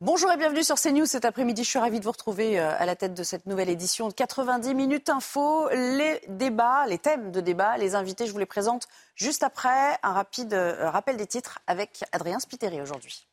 Bonjour et bienvenue sur CNews cet après-midi. Je suis ravie de vous retrouver euh, à la tête de cette nouvelle édition de 90 minutes info. Les débats, les thèmes de débat, les invités, je vous les présente juste après. Un rapide euh, rappel des titres avec Adrien Spiteri aujourd'hui.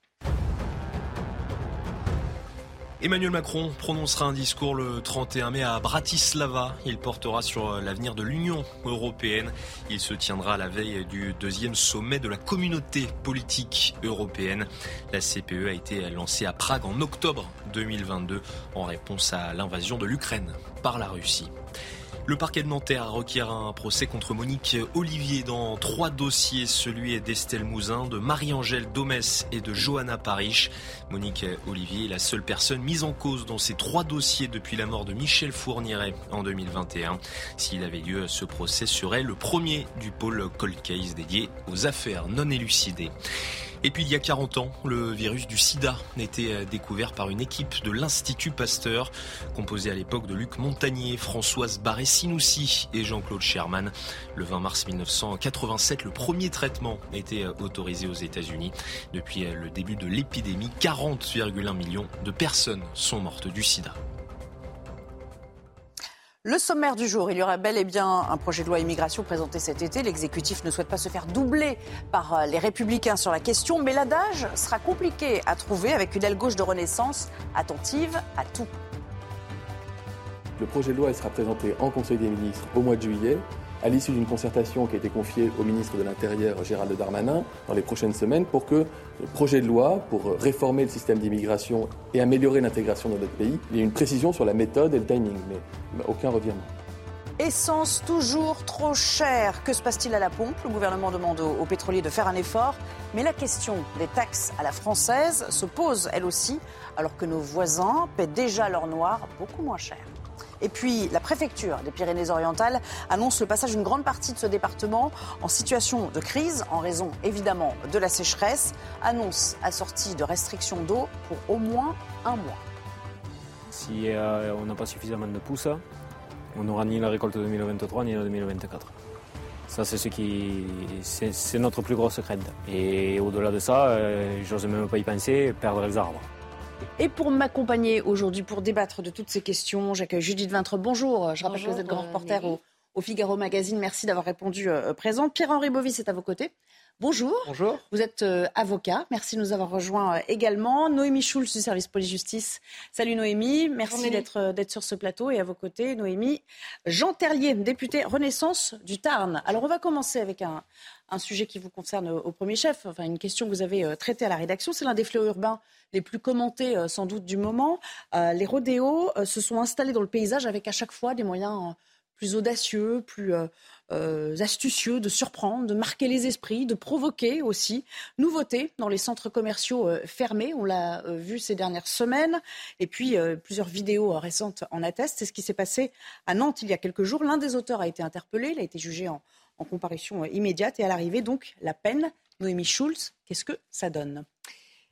Emmanuel Macron prononcera un discours le 31 mai à Bratislava. Il portera sur l'avenir de l'Union européenne. Il se tiendra à la veille du deuxième sommet de la communauté politique européenne. La CPE a été lancée à Prague en octobre 2022 en réponse à l'invasion de l'Ukraine par la Russie. Le parquet de Nanterre requiert un procès contre Monique Olivier dans trois dossiers, celui d'Estelle Mouzin, de Marie-Angèle Domès et de Johanna Parish. Monique Olivier est la seule personne mise en cause dans ces trois dossiers depuis la mort de Michel Fourniret en 2021. S'il avait lieu, ce procès serait le premier du pôle Cold Case dédié aux affaires non élucidées. Et puis il y a 40 ans, le virus du sida était découvert par une équipe de l'Institut Pasteur, composée à l'époque de Luc Montagnier, Françoise Barré-Sinoussi et Jean-Claude Sherman. Le 20 mars 1987, le premier traitement était autorisé aux États-Unis. Depuis le début de l'épidémie, 40,1 millions de personnes sont mortes du sida. Le sommaire du jour, il y aura bel et bien un projet de loi immigration présenté cet été. L'exécutif ne souhaite pas se faire doubler par les républicains sur la question, mais l'adage sera compliqué à trouver avec une aile gauche de renaissance attentive à tout. Le projet de loi sera présenté en Conseil des ministres au mois de juillet à l'issue d'une concertation qui a été confiée au ministre de l'Intérieur Gérald Darmanin dans les prochaines semaines pour que le projet de loi pour réformer le système d'immigration et améliorer l'intégration dans notre pays, il y ait une précision sur la méthode et le timing, mais aucun revirement. Essence toujours trop chère. Que se passe-t-il à la pompe? Le gouvernement demande aux pétroliers de faire un effort. Mais la question des taxes à la française se pose elle aussi, alors que nos voisins paient déjà leur noir beaucoup moins cher. Et puis, la préfecture des Pyrénées-Orientales annonce le passage d'une grande partie de ce département en situation de crise, en raison évidemment de la sécheresse. Annonce assortie de restrictions d'eau pour au moins un mois. Si euh, on n'a pas suffisamment de pousses, on n'aura ni la récolte 2023 ni la 2024. Ça, c'est ce qui, c'est notre plus grosse crainte. Et au-delà de ça, euh, j'ose même pas y penser, perdre les arbres. Et pour m'accompagner aujourd'hui, pour débattre de toutes ces questions, j'accueille Judith Vintre. Bonjour, je rappelle Bonjour, que vous êtes grand euh, reporter au, au Figaro Magazine. Merci d'avoir répondu euh, présent. Pierre-Henri Bovis est à vos côtés. Bonjour. Bonjour. Vous êtes euh, avocat. Merci de nous avoir rejoints euh, également. Noémie Schulz du service police-justice. Salut Noémie. Merci d'être euh, d'être sur ce plateau. Et à vos côtés, Noémie Jean Terlier, député Renaissance du Tarn. Alors, on va commencer avec un, un sujet qui vous concerne au, premier chef. Enfin, une question que vous avez euh, traitée à la rédaction. C'est l'un des fléaux urbains les plus commentés, euh, sans doute, du moment. Euh, les rodéos se sont installés dans le paysage avec à chaque fois des moyens plus audacieux, plus astucieux de surprendre, de marquer les esprits, de provoquer aussi. Nouveauté dans les centres commerciaux fermés, on l'a vu ces dernières semaines, et puis plusieurs vidéos récentes en attestent. C'est ce qui s'est passé à Nantes il y a quelques jours. L'un des auteurs a été interpellé, il a été jugé en, en comparution euh, immédiate, et à l'arrivée, donc, la peine. Noémie Schulz, qu'est-ce que ça donne?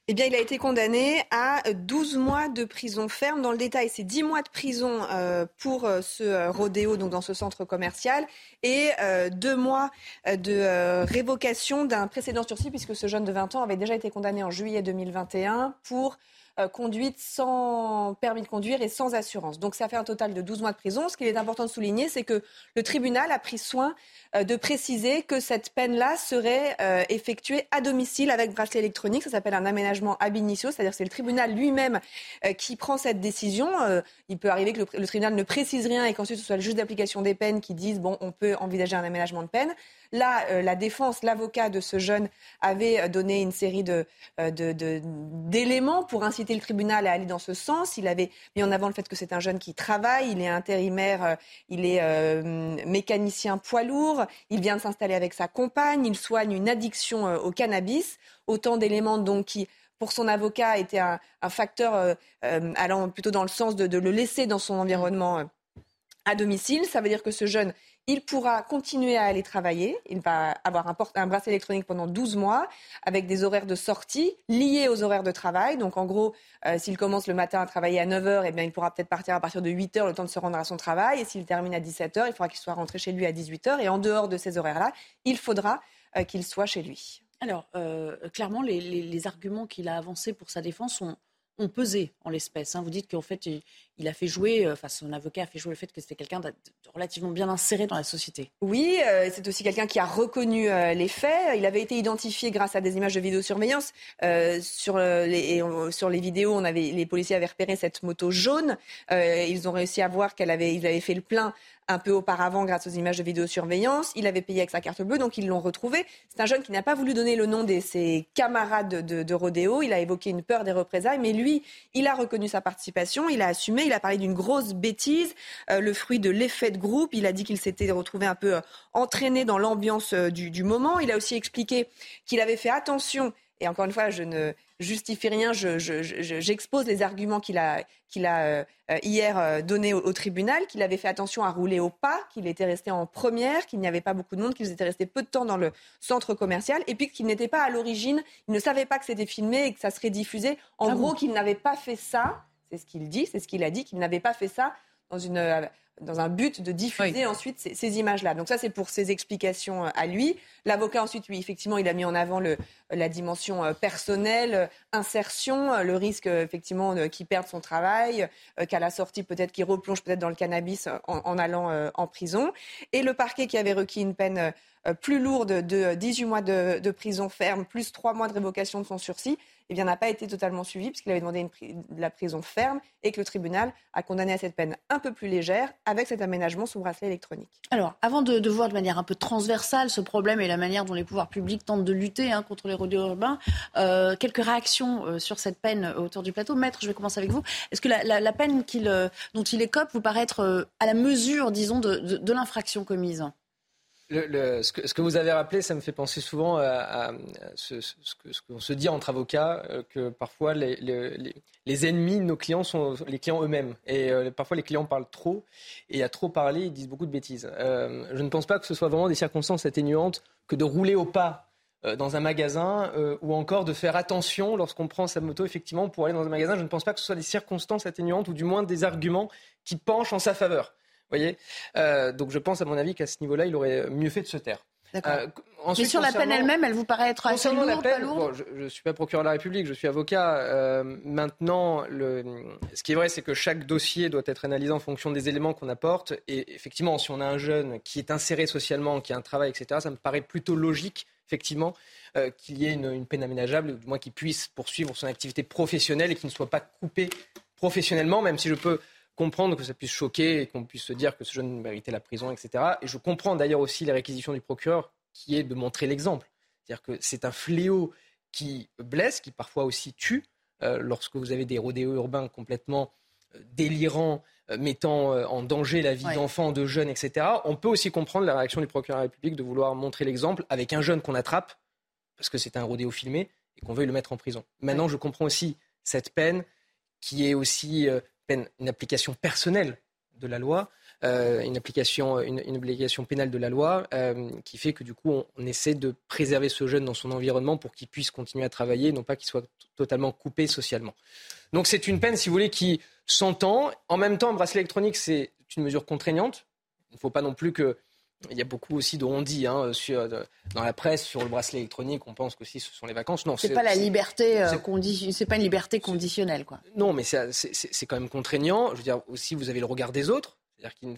Eh bien, il a été condamné à 12 mois de prison ferme. Dans le détail, c'est 10 mois de prison euh, pour euh, ce euh, rodéo, donc dans ce centre commercial, et euh, 2 mois euh, de euh, révocation d'un précédent sursis, puisque ce jeune de 20 ans avait déjà été condamné en juillet 2021 pour conduite sans permis de conduire et sans assurance. Donc ça fait un total de 12 mois de prison. Ce qu'il est important de souligner, c'est que le tribunal a pris soin de préciser que cette peine-là serait effectuée à domicile avec bracelet électronique. Ça s'appelle un aménagement ab initio, c'est-à-dire c'est le tribunal lui-même qui prend cette décision. il peut arriver que le tribunal ne précise rien et qu'ensuite ce soit le juge d'application des peines qui dise bon, on peut envisager un aménagement de peine. Là, euh, la défense, l'avocat de ce jeune avait euh, donné une série euh, d'éléments pour inciter le tribunal à aller dans ce sens. Il avait mis en avant le fait que c'est un jeune qui travaille, il est intérimaire, il est mécanicien poids lourd, il vient de s'installer avec sa compagne, il soigne une addiction au cannabis. Autant d'éléments donc qui pour son avocat étaient un, facteur allant plutôt dans le sens de, de, le laisser dans son environnement à domicile. Ça veut dire que ce jeune, il pourra continuer à aller travailler. Il va avoir un, un, bracelet électronique pendant 12 mois avec des horaires de sortie liés aux horaires de travail. Donc en gros, euh, s'il commence le matin à travailler à 9h, eh bien, il pourra peut-être partir à partir de 8h le temps de se rendre à son travail. Et s'il termine à 17h, il faudra qu'il soit rentré chez lui à 18h. Et en dehors de ces horaires-là, il faudra euh, qu'il soit chez lui. Alors, euh, clairement, les, les arguments qu'il a avancés pour sa défense sont ont pesé en l'espèce. Hein. Vous dites qu'en fait, il, a fait jouer, euh, enfin son avocat a fait jouer le fait que c'était quelqu'un de relativement bien inséré dans la société. Oui, euh, c'est aussi quelqu'un qui a reconnu euh, les faits. Il avait été identifié grâce à des images de vidéosurveillance. sur, les, vidéos, on avait, les policiers avaient repéré cette moto jaune. ils ont réussi à voir qu'elle avait, fait le plein un peu auparavant grâce aux images de vidéosurveillance. Il avait payé avec sa carte bleue, donc ils l'ont retrouvé. C'est un jeune qui n'a pas voulu donner le nom de ses camarades de, de, rodéo. Il a évoqué une peur des représailles, mais lui, il a reconnu sa participation, il a assumé, il a parlé d'une grosse bêtise, euh, le fruit de l'effet de groupe. Il a dit qu'il s'était retrouvé un peu euh, entraîné dans l'ambiance euh, du moment. Il a aussi expliqué qu'il avait fait attention et encore une fois, je ne justifie rien, j'expose les arguments qu'il a, qu'il a euh, hier euh, donnés au, tribunal, qu'il avait fait attention à rouler au pas, qu'il était resté en première, qu'il n'y avait pas beaucoup de monde, qu'ils étaient restés peu de temps dans le centre commercial, et puis qu'il n'était pas à l'origine, il ne savait pas que c'était filmé et que ça serait diffusé. En ah gros, qu'il n'avait pas fait ça, c'est ce qu'il dit, c'est ce qu'il a dit, qu'il n'avait pas fait ça dans une euh, dans un but de diffuser ensuite ces, images-là. Donc ça, c'est pour ses explications euh, à lui. L'avocat, ensuite, lui, effectivement, il a mis en avant le, la dimension euh, personnelle, euh, insertion, le risque, effectivement, qu'il perde son travail, qu'à la sortie, peut-être qu'il replonge peut-être dans le cannabis en, allant en prison. Et le parquet qui avait requis une peine plus lourde de 18 mois de, de prison ferme, plus 3 mois de révocation de son sursis, eh bien, n'a pas été totalement suivi puisqu'il avait demandé une, de la prison ferme et que le tribunal a condamné à cette peine un peu plus légère avec cet aménagement sous bracelet électronique. Alors, avant de, voir de manière un peu transversale ce problème et la manière dont les pouvoirs publics tentent de lutter hein, contre les rodéos urbains, euh, quelques réactions euh, sur cette peine autour du plateau. Maître, je vais commencer avec vous. Est-ce que la, peine euh, dont il écope vous paraît être à la mesure, disons, de l'infraction commise? Ce, que, vous avez rappelé, ça me fait penser souvent à, ce, qu'on se dit entre avocats, euh, que parfois les, ennemis de nos clients sont les clients eux-mêmes. Et euh, parfois les clients parlent trop, et à trop parler, ils disent beaucoup de bêtises. Euh, je ne pense pas que ce soit vraiment des circonstances atténuantes que de rouler au pas dans un magasin ou encore de faire attention lorsqu'on prend sa moto effectivement pour aller dans un magasin. Je ne pense pas que ce soit des circonstances atténuantes ou du moins des arguments qui penchent en sa faveur voyez euh, Donc je pense, à mon avis, qu'à ce niveau-là, il aurait mieux fait de se taire. Euh, Mais sur la peine elle-même, elle vous paraît être assez lourde, la peine, Je ne suis pas procureur de la République, je suis avocat. Euh, maintenant, le, ce qui est vrai, c'est que chaque dossier doit être analysé en fonction des éléments qu'on apporte. Et effectivement, si on a un jeune qui est inséré socialement, qui a un travail, etc., ça me paraît plutôt logique, effectivement, euh, qu'il y ait une, une, peine aménageable, ou du moins qu'il puisse poursuivre son activité professionnelle et qu'il ne soit pas coupé professionnellement, même si je peux comprendre que ça puisse choquer et qu'on puisse se dire que ce jeune méritait la prison, etc. Et je comprends d'ailleurs aussi les réquisitions du procureur qui est de montrer l'exemple. C'est-à-dire que c'est un fléau qui blesse, qui parfois aussi tue. Euh, lorsque vous avez des rodéos urbains complètement euh, délirants, euh, mettant en danger la vie d'enfants, de jeunes, etc., on peut aussi comprendre la réaction du procureur de la République de vouloir montrer l'exemple avec un jeune qu'on attrape, parce que c'est un rodéo filmé, et qu'on veut le mettre en prison. Maintenant, je comprends aussi cette peine qui est aussi une application personnelle de la loi, euh, une, application, une, obligation pénale de la loi, euh, qui fait que du coup, on, essaie de préserver ce jeune dans son environnement pour qu'il puisse continuer à travailler, non pas qu'il soit totalement coupé socialement. Donc c'est une peine, si vous voulez, qui s'entend. En même temps, bracelet électronique, c'est une mesure contraignante. Il ne faut pas non plus que il y a beaucoup aussi de on dit hein, sur, dans la presse sur le bracelet électronique. On pense que si ce sont les vacances. Non, c'est pas la liberté euh, c'est pas une liberté conditionnelle, quoi. Non, mais c'est quand même contraignant. Je veux dire, aussi, vous avez le regard des autres. C'est-à-dire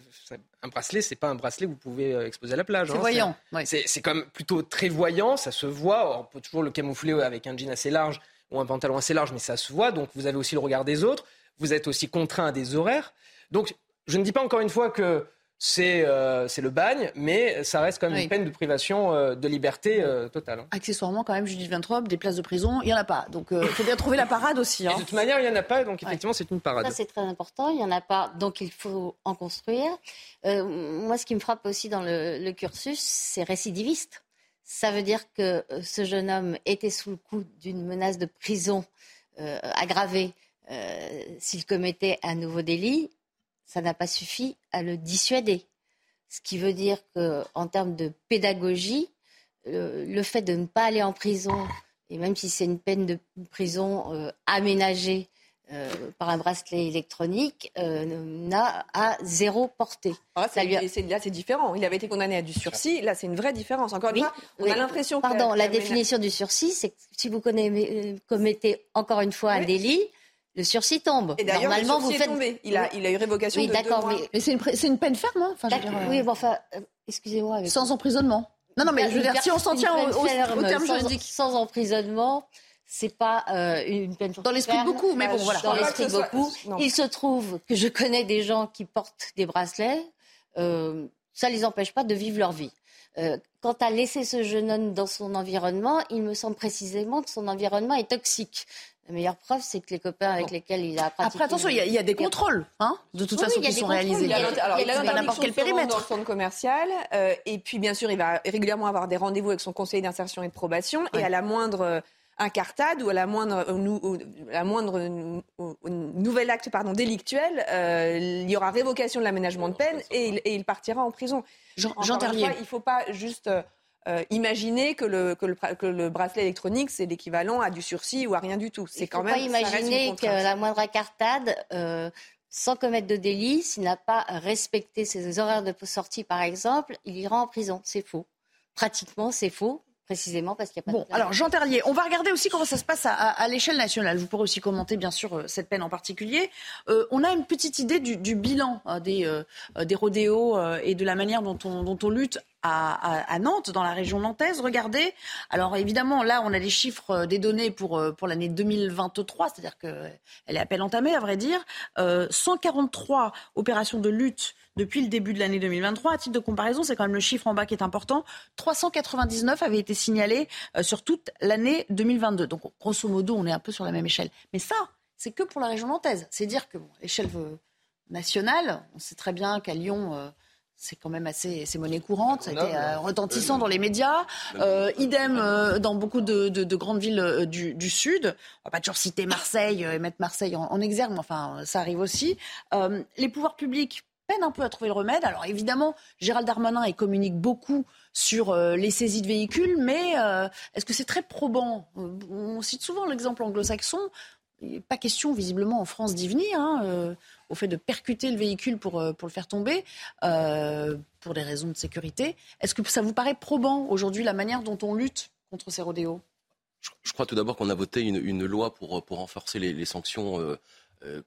qu'un bracelet, c'est pas un bracelet que vous pouvez euh, exposer à la plage. C'est hein. voyant. C'est quand même plutôt très voyant, ça se voit. on peut toujours le camoufler avec un jean assez large ou un pantalon assez large, mais ça se voit. Donc vous avez aussi le regard des autres. Vous êtes aussi contraint à des horaires. Donc je ne dis pas encore une fois que euh, c'est le bagne, mais ça reste quand même une peine de privation euh, de liberté euh, totale. Hein. Accessoirement, quand même, Judith Vintrop, des places de prison, il n'y en a pas. Donc il faut bien trouver la parade aussi. Hein. de toute manière, il n'y en a pas, donc effectivement, c'est une parade. Ça, c'est très important, il n'y en a pas, donc il faut en construire. moi, ce qui me frappe aussi dans le, cursus, c'est récidiviste. Ça veut dire que ce jeune homme était sous le coup d'une menace de prison aggravée s'il commettait un nouveau délit ça n'a pas suffi à le dissuader. Ce qui veut dire qu'en termes de pédagogie, le, fait de ne pas aller en prison, et même si c'est une peine de prison euh, aménagée euh, par un bracelet électronique, euh, n'a à zéro portée. Ah, là, c'est différent. Il avait été condamné à du sursis. Là, c'est une vraie différence. Encore une fois, on a l'impression que. Pardon, la, définition du sursis, c'est que si vous commettez encore une fois un délit, le sursis tombe. Et Normalement, vous faites. Tombé. Il a, il a eu révocation oui, de d'accord, Mais, c'est une, une, peine ferme, hein enfin, je euh, Oui, bon, enfin, euh, excusez-moi. Avec... Sans emprisonnement. Non, non, mais je veux dire, si on s'en tient au, au, terme sans, juridique. Sans emprisonnement, c'est pas euh, une peine Dans l'esprit de beaucoup, mais bon, voilà. Dans l'esprit de beaucoup. Il se trouve que je connais des gens qui portent des bracelets. Euh, ça les empêche pas de vivre leur vie. Euh, quant à laisser ce jeune homme dans son environnement, il me semble précisément que son environnement est toxique. La meilleure preuve, c'est que les copains avec lesquels il a pratiqué. Après, attention, il y, a des contrôles, hein, de toute façon, qui sont réalisés. Il a, alors, il a n'importe quel périmètre. Dans le centre commercial. Euh, et puis, bien sûr, il va régulièrement avoir des rendez-vous avec son conseiller d'insertion et de probation. Et à la moindre euh, incartade ou à la moindre, euh, la moindre nouvel acte pardon, délictuel, il y aura révocation de l'aménagement de peine et il, partira en prison. Jean, Jean il ne faut pas juste euh, imaginez que le, que, le, bracelet électronique, c'est l'équivalent à du sursis ou à rien du tout. C'est quand même. Pas imaginer que la moindre incartade, euh, sans commettre de délit, s'il n'a pas respecté ses horaires de sortie, par exemple, il ira en prison. C'est faux. Pratiquement, c'est faux précisément parce qu'il n'y a pas bon, alors Jean Terlier, on va regarder aussi comment ça se passe à, l'échelle nationale. Vous pourrez aussi commenter bien sûr euh, cette peine en particulier. Euh, on a une petite idée du, bilan euh, des, des rodéos et de la manière dont on, dont on lutte à, Nantes, dans la région nantaise. Regardez, alors évidemment, là, on a les chiffres des données pour, pour l'année 2023, c'est-à-dire qu'elle est à peine entamée, à vrai dire. 143 opérations de lutte depuis le début de l'année 2023. À titre de comparaison, c'est quand même le chiffre en bas qui est important. 399 avaient été signalés euh, sur toute l'année 2022. Donc, grosso modo, on est un peu sur la même échelle. Mais ça, c'est que pour la région nantaise. C'est dire que, bon, l'échelle euh, nationale, on sait très bien qu'à Lyon, euh, c'est quand même assez, c'est monnaie courante, ça a été retentissant dans les médias. idem dans beaucoup de, grandes villes du, Sud. On va pas toujours citer Marseille et mettre Marseille en, en exergue, mais enfin, ça arrive aussi. les pouvoirs publics peine un peu à trouver le remède. Alors évidemment, Gérald Darmanin il communique beaucoup sur euh, les saisies de véhicules, mais euh, est-ce que c'est très probant? On cite souvent l'exemple anglo-saxon. Pas question visiblement en France d'y venir, hein, euh, au fait de percuter le véhicule pour, le faire tomber, pour des raisons de sécurité. Est-ce que ça vous paraît probant aujourd'hui la manière dont on lutte contre ces rodéos? Je, crois tout d'abord qu'on a voté une, loi pour, renforcer les, sanctions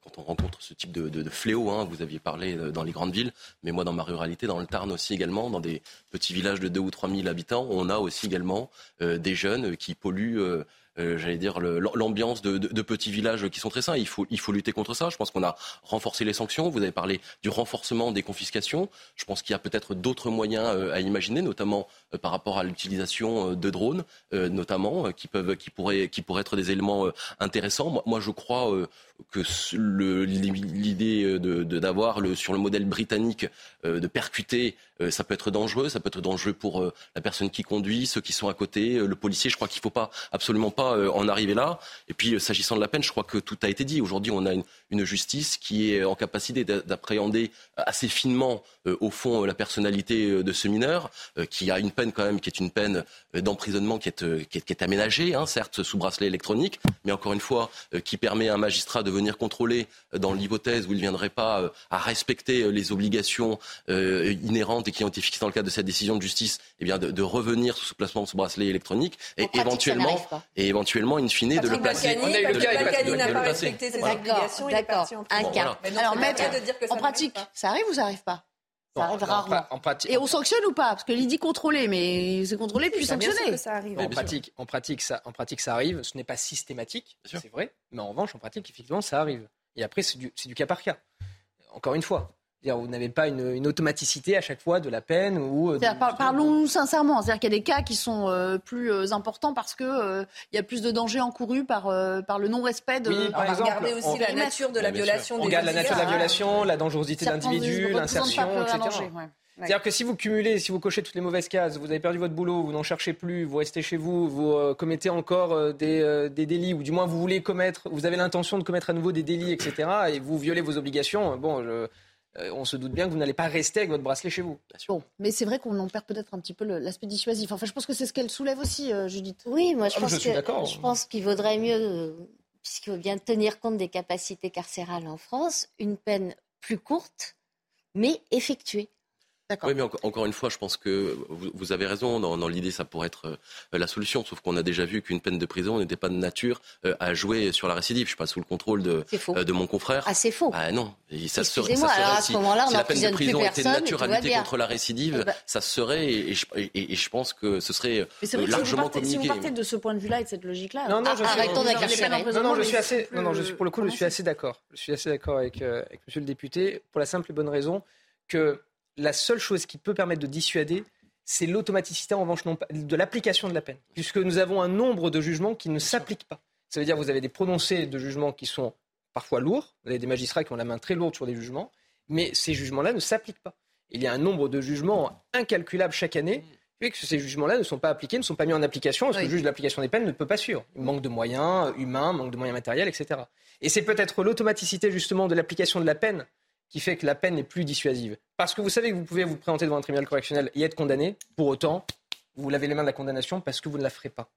quand on rencontre ce type de, fléau. Hein, vous aviez parlé euh, dans les grandes villes, mais moi dans ma ruralité, dans le Tarn aussi également, dans des petits villages de 2 ou 3 000 habitants, on a aussi également euh, des jeunes qui polluent euh, j'allais dire, l'ambiance de, petits villages qui sont très sains. Il faut, lutter contre ça. Je pense qu'on a renforcé les sanctions. Vous avez parlé du renforcement des confiscations. Je pense qu'il y a peut-être d'autres moyens euh, à imaginer, notamment euh, par rapport à l'utilisation de drones, notamment, qui pourraient être des éléments intéressants. Moi, je crois que l'idée d'avoir le, sur le modèle britannique de percuter, ça peut être dangereux. Ça peut être dangereux pour la personne qui conduit, ceux qui sont à côté, le policier. Je crois qu'il ne faut pas absolument pas euh, en arriver là. Et puis, euh, s'agissant de la peine, je crois que tout a été dit. Aujourd'hui, on a une, justice qui est en capacité d'appréhender assez finement, au fond, la personnalité de ce mineur, qui a une peine quand même qui est une peine d'emprisonnement qui est, qui, est, aménagée, hein, certes sous bracelet électronique, mais encore une fois, qui permet à un magistrat de venir contrôler dans l'hypothèse où il ne viendrait pas à respecter les obligations inhérentes et qui ont été fixées dans le cadre de cette décision de justice, eh bien, de, revenir sous ce placement sous bracelet électronique et éventuellement, et éventuellement, in fine, de le placer. On a eu le cas, n'a pas respecté ses obligations. D'accord, un cas. Alors, maître, en pratique, ça arrive ou ça arrive pas? Ça arrive rarement. En, pratique, et on sanctionne ou pas? Parce que l'idée contrôlé, mais c'est contrôlé puis sanctionné. Ça arrive. En, pratique, en, pratique, ça, en pratique, ça arrive. Ce n'est pas systématique, c'est vrai. Mais en revanche, en pratique, effectivement, ça arrive. Et après, c'est du, du cas par cas. Encore une fois, vous n'avez pas une, automaticité à chaque fois de la peine ou. Euh, parlons-nous sincèrement. C'est-à-dire qu'il y a des cas qui sont euh, plus euh, importants parce que il y a plus de dangers encourus par par le non-respect de. Oui, par on exemple, regarder aussi la nature de la violation. On regarde la nature de la violation, la dangerosité de l'individu, l'insertion, etc. C'est-à-dire que si vous cumulez, si vous cochez toutes les mauvaises cases, vous avez perdu votre boulot, vous n'en cherchez plus, vous restez chez vous, vous commettez encore des, des, délits, ou du moins vous voulez commettre, vous avez l'intention de commettre à nouveau des délits, etc., et vous violez vos obligations, bon, je, euh, on se doute bien que vous n'allez pas rester avec votre bracelet chez vous. Bon, mais c'est vrai qu'on en perd peut-être un petit peu l'aspect dissuasif. Enfin, je pense que c'est ce qu'elle soulève aussi, euh, Judith. Oui, moi je ah, pense, que, je pense qu'il vaudrait mieux, euh, puisqu'il faut bien tenir compte des capacités carcérales en France, une peine plus courte, mais effectuée. Oui, mais encore une fois, je pense que vous, avez raison. Dans, l'idée, ça pourrait être euh, la solution. Sauf qu'on a déjà vu qu'une peine de prison n'était pas de nature euh, à jouer sur la récidive. Je suis pas sous le contrôle de, euh, de mon confrère. Ah, c'est faux. Ah non. ça serait, ça serait, à ce moment-là, si, la peine de prison était de nature à lutter contre la récidive, eh ben ça serait. Et, je, pense que ce serait largement communiqué. Si vous partez de ce point de vue-là et de cette logique-là, non, non, je suis, non, non, je suis non, je suis, pour le coup, je suis assez d'accord. Je suis assez d'accord avec, avec Monsieur le député pour la simple et bonne raison que la seule chose qui peut permettre de dissuader, c'est l'automaticité en revanche de l'application de la peine, puisque nous avons un nombre de jugements qui ne s'appliquent pas. Ça veut dire que vous avez des prononcés de jugements qui sont parfois lourds, vous avez des magistrats qui ont la main très lourde sur des jugements, mais ces jugements-là ne s'appliquent pas. Il y a un nombre de jugements incalculable chaque année, et que ces jugements-là ne sont pas appliqués, ne sont pas mis en application, parce que le juge de l'application des peines ne peut pas suivre. Il manque de moyens humains, manque de moyens matériels, etc. Et c'est peut-être l'automaticité justement de l'application de la peine qui fait que la peine n'est plus dissuasive. Parce que vous savez que vous pouvez vous présenter devant un tribunal correctionnel et être condamné, pour autant, vous lavez les mains de la condamnation parce que vous ne la ferez pas.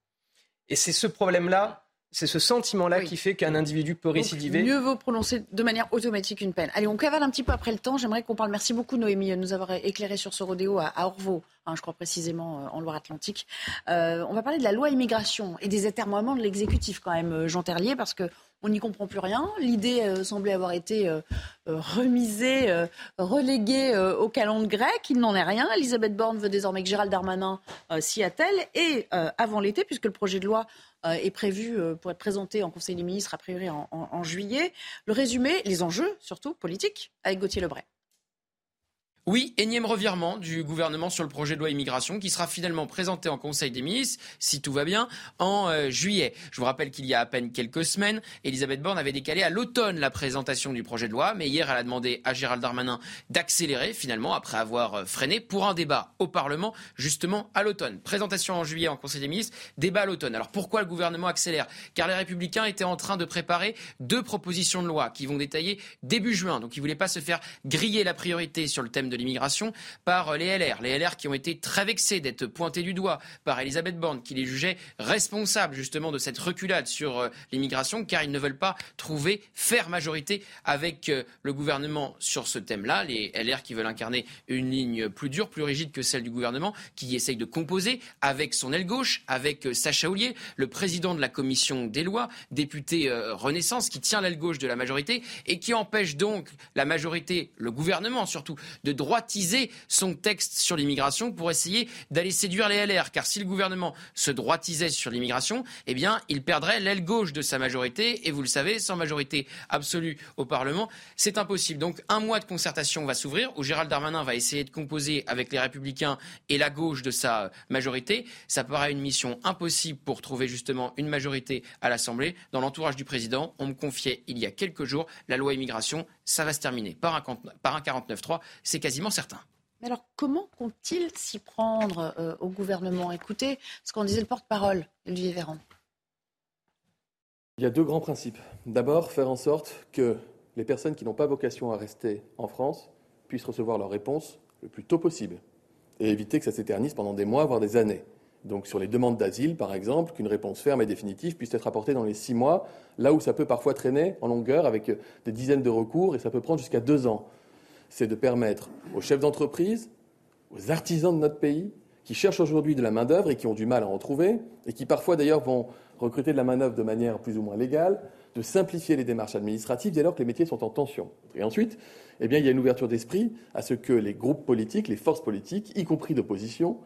Et c'est ce problème-là, c'est ce sentiment-là qui fait qu'un individu peut récidiver. mieux vaut prononcer de manière automatique une peine. Allez, on cavale un petit peu après le temps. J'aimerais qu'on parle. Merci beaucoup, Noémie, de nous avoir éclairé sur ce rodéo à, Orvaux, hein, je crois précisément euh, en Loire-Atlantique. Euh, on va parler de la loi immigration et des atermoiements de l'exécutif, quand même, euh, Jean Terlier, parce que on n'y comprend plus rien. L'idée euh, semblait avoir été euh, euh, remisée, reléguée au calendrier grec. Il n'en est rien. Elisabeth Borne veut désormais que Gérald Darmanin s'y attelle. Et avant l'été, puisque le projet de loi est prévu pour être présenté en Conseil des ministres, a priori en, juillet. Le résumé, les enjeux, surtout politiques, avec Gauthier Lebray. Oui, énième revirement du gouvernement sur le projet de loi immigration qui sera finalement présenté en Conseil des ministres, si tout va bien, en euh, juillet. Je vous rappelle qu'il y a à peine quelques semaines, Elisabeth Borne avait décalé à l'automne la présentation du projet de loi, mais hier elle a demandé à Gérald Darmanin d'accélérer finalement après avoir euh, freiné pour un débat au Parlement justement à l'automne. Présentation en juillet en Conseil des ministres, débat à l'automne. Alors pourquoi le gouvernement accélère? Car les républicains étaient en train de préparer deux propositions de loi qui vont détailler début juin. Donc ils ne voulaient pas se faire griller la priorité sur le thème de l'immigration par les LR. Les LR qui ont été très vexés d'être pointés du doigt par Elisabeth Borne, qui les jugeait responsables justement de cette reculade sur euh, l'immigration, car ils ne veulent pas trouver faire majorité avec euh, le gouvernement sur ce thème-là. Les LR qui veulent incarner une ligne plus dure, plus rigide que celle du gouvernement, qui essaye de composer avec son aile gauche, avec euh, Sacha Houlier, le président de la commission des lois, député Renaissance, qui tient l'aile gauche de la majorité et qui empêche donc la majorité, le gouvernement surtout, de droitiser son texte sur l'immigration pour essayer d'aller séduire les LR. Car si le gouvernement se droitisait sur l'immigration, eh bien, il perdrait l'aile gauche de sa majorité. Et vous le savez, sans majorité absolue au Parlement, c'est impossible. Donc, un mois de concertation va s'ouvrir où Gérald Darmanin va essayer de composer avec les Républicains et la gauche de sa majorité. Ça paraît une mission impossible pour trouver justement une majorité à l'Assemblée. Dans l'entourage du président, on me confiait il y a quelques jours la loi immigration ça va se terminer par un, par un 49-3, c'est quasiment certain. Mais alors, comment compte-t-il s'y prendre euh, au gouvernement? Écoutez ce qu'en disait le porte-parole, Olivier Véran. Il y a deux grands principes. D'abord, faire en sorte que les personnes qui n'ont pas vocation à rester en France puissent recevoir leur réponse le plus tôt possible et éviter que ça s'éternise pendant des mois, voire des années. Donc sur les demandes d'asile, par exemple, qu'une réponse ferme et définitive puisse être apportée dans les six mois, là où ça peut parfois traîner en longueur avec des dizaines de recours et ça peut prendre jusqu'à deux ans. C'est de permettre aux chefs d'entreprise, aux artisans de notre pays, qui cherchent aujourd'hui de la main-d'œuvre et qui ont du mal à en trouver, et qui parfois d'ailleurs vont recruter de la main-d'œuvre de manière plus ou moins légale, de simplifier les démarches administratives dès lors que les métiers sont en tension. Et ensuite, eh il y a une ouverture d'esprit à ce que les groupes politiques, les forces politiques, y compris d'opposition,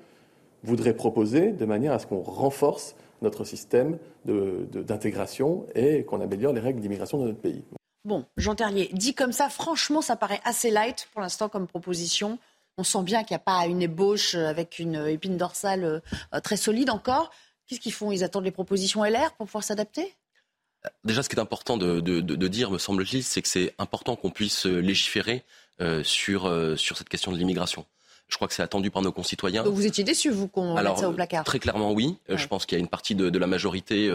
voudraient proposer de manière à ce qu'on renforce notre système d'intégration et qu'on améliore les règles d'immigration de notre pays. Bon, Jean Terrier, dit comme ça, franchement, ça paraît assez light pour l'instant comme proposition. On sent bien qu'il n'y a pas une ébauche avec une épine dorsale euh, très solide encore. Qu'est-ce qu'ils font? Ils attendent les propositions LR pour pouvoir s'adapter? Déjà, ce qui est important de, dire, me semble-t-il, c'est que c'est important qu'on puisse légiférer euh, sur, euh, sur cette question de l'immigration. Je crois que c'est attendu par nos concitoyens. Donc vous étiez déçu, vous, qu'on mette ça au placard Très clairement, oui. Euh, je pense qu'il y a une partie de, la majorité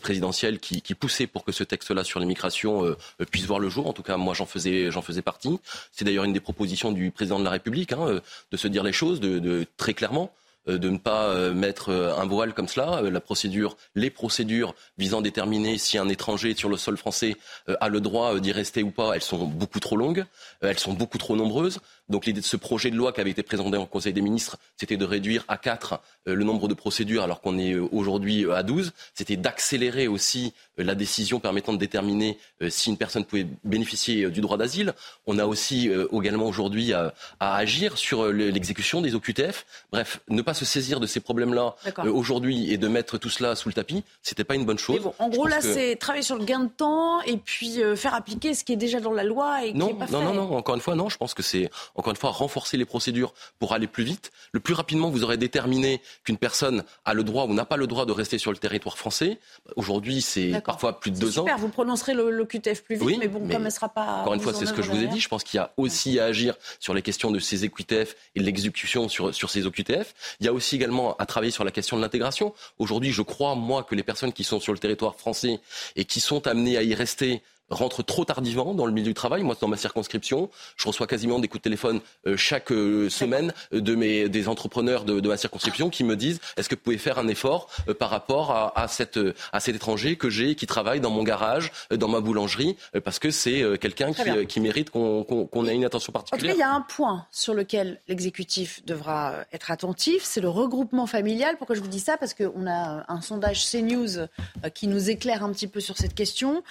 présidentielle qui, poussait pour que ce texte-là sur l'immigration puisse voir le jour. En tout cas, moi, j'en faisais, j'en faisais partie. C'est d'ailleurs une des propositions du président de la République, hein, de se dire les choses de, très clairement. Euh, de ne pas euh, mettre euh, un voile comme cela. La procédure, les procédures visant à déterminer si un étranger sur le sol français a le droit d'y rester ou pas, elles sont beaucoup trop longues, elles sont beaucoup trop nombreuses. Donc l'idée de ce projet de loi qui avait été présenté en Conseil des ministres, c'était de réduire à 4 le nombre de procédures alors qu'on est aujourd'hui à 12. C'était d'accélérer aussi la décision permettant de déterminer si une personne pouvait bénéficier du droit d'asile. On a aussi également aujourd'hui à, agir sur l'exécution des OQTF. Bref, ne pas se saisir de ces problèmes-là euh, aujourd'hui et de mettre tout cela sous le tapis, c'était pas une bonne chose. en gros, là, c'est travailler sur le gain de temps et puis euh, faire appliquer ce qui est déjà dans la loi et non, qui est pas non, fait. Non, non, encore une fois, non. Je pense que c'est encore une fois renforcer les procédures pour aller plus vite. Le plus rapidement vous aurez déterminé qu'une personne a le droit ou n'a pas le droit de rester sur le territoire français. Aujourd'hui, c'est parfois plus de deux super, Vous prononcerez le, QTF plus vite, mais bon, comme elle sera pas. Encore une fois, c'est ce que je vous ai dit. Je pense qu'il y a aussi à agir sur les questions de ces EQTF et l'exécution sur, sur ces OQTF. Il y a aussi également à travailler sur la question de l'intégration. Aujourd'hui, je crois, moi, que les personnes qui sont sur le territoire français et qui sont amenées à y rester rentre trop tardivement dans le milieu du travail. Moi, dans ma circonscription, je reçois quasiment des coups de téléphone euh, chaque euh, semaine euh, de mes, des entrepreneurs de, ma circonscription qui me disent est-ce que vous pouvez faire un effort par rapport à, à, cette, à cet étranger que j'ai qui travaille dans mon garage, dans ma boulangerie, parce que c'est quelqu'un qui, qui, mérite qu'on ait une attention particulière. En tout cas, il y a un point sur lequel l'exécutif devra être attentif, c'est le regroupement familial. Pourquoi je vous dis ça? Parce qu'on a un sondage CNews qui nous éclaire un petit peu sur cette question.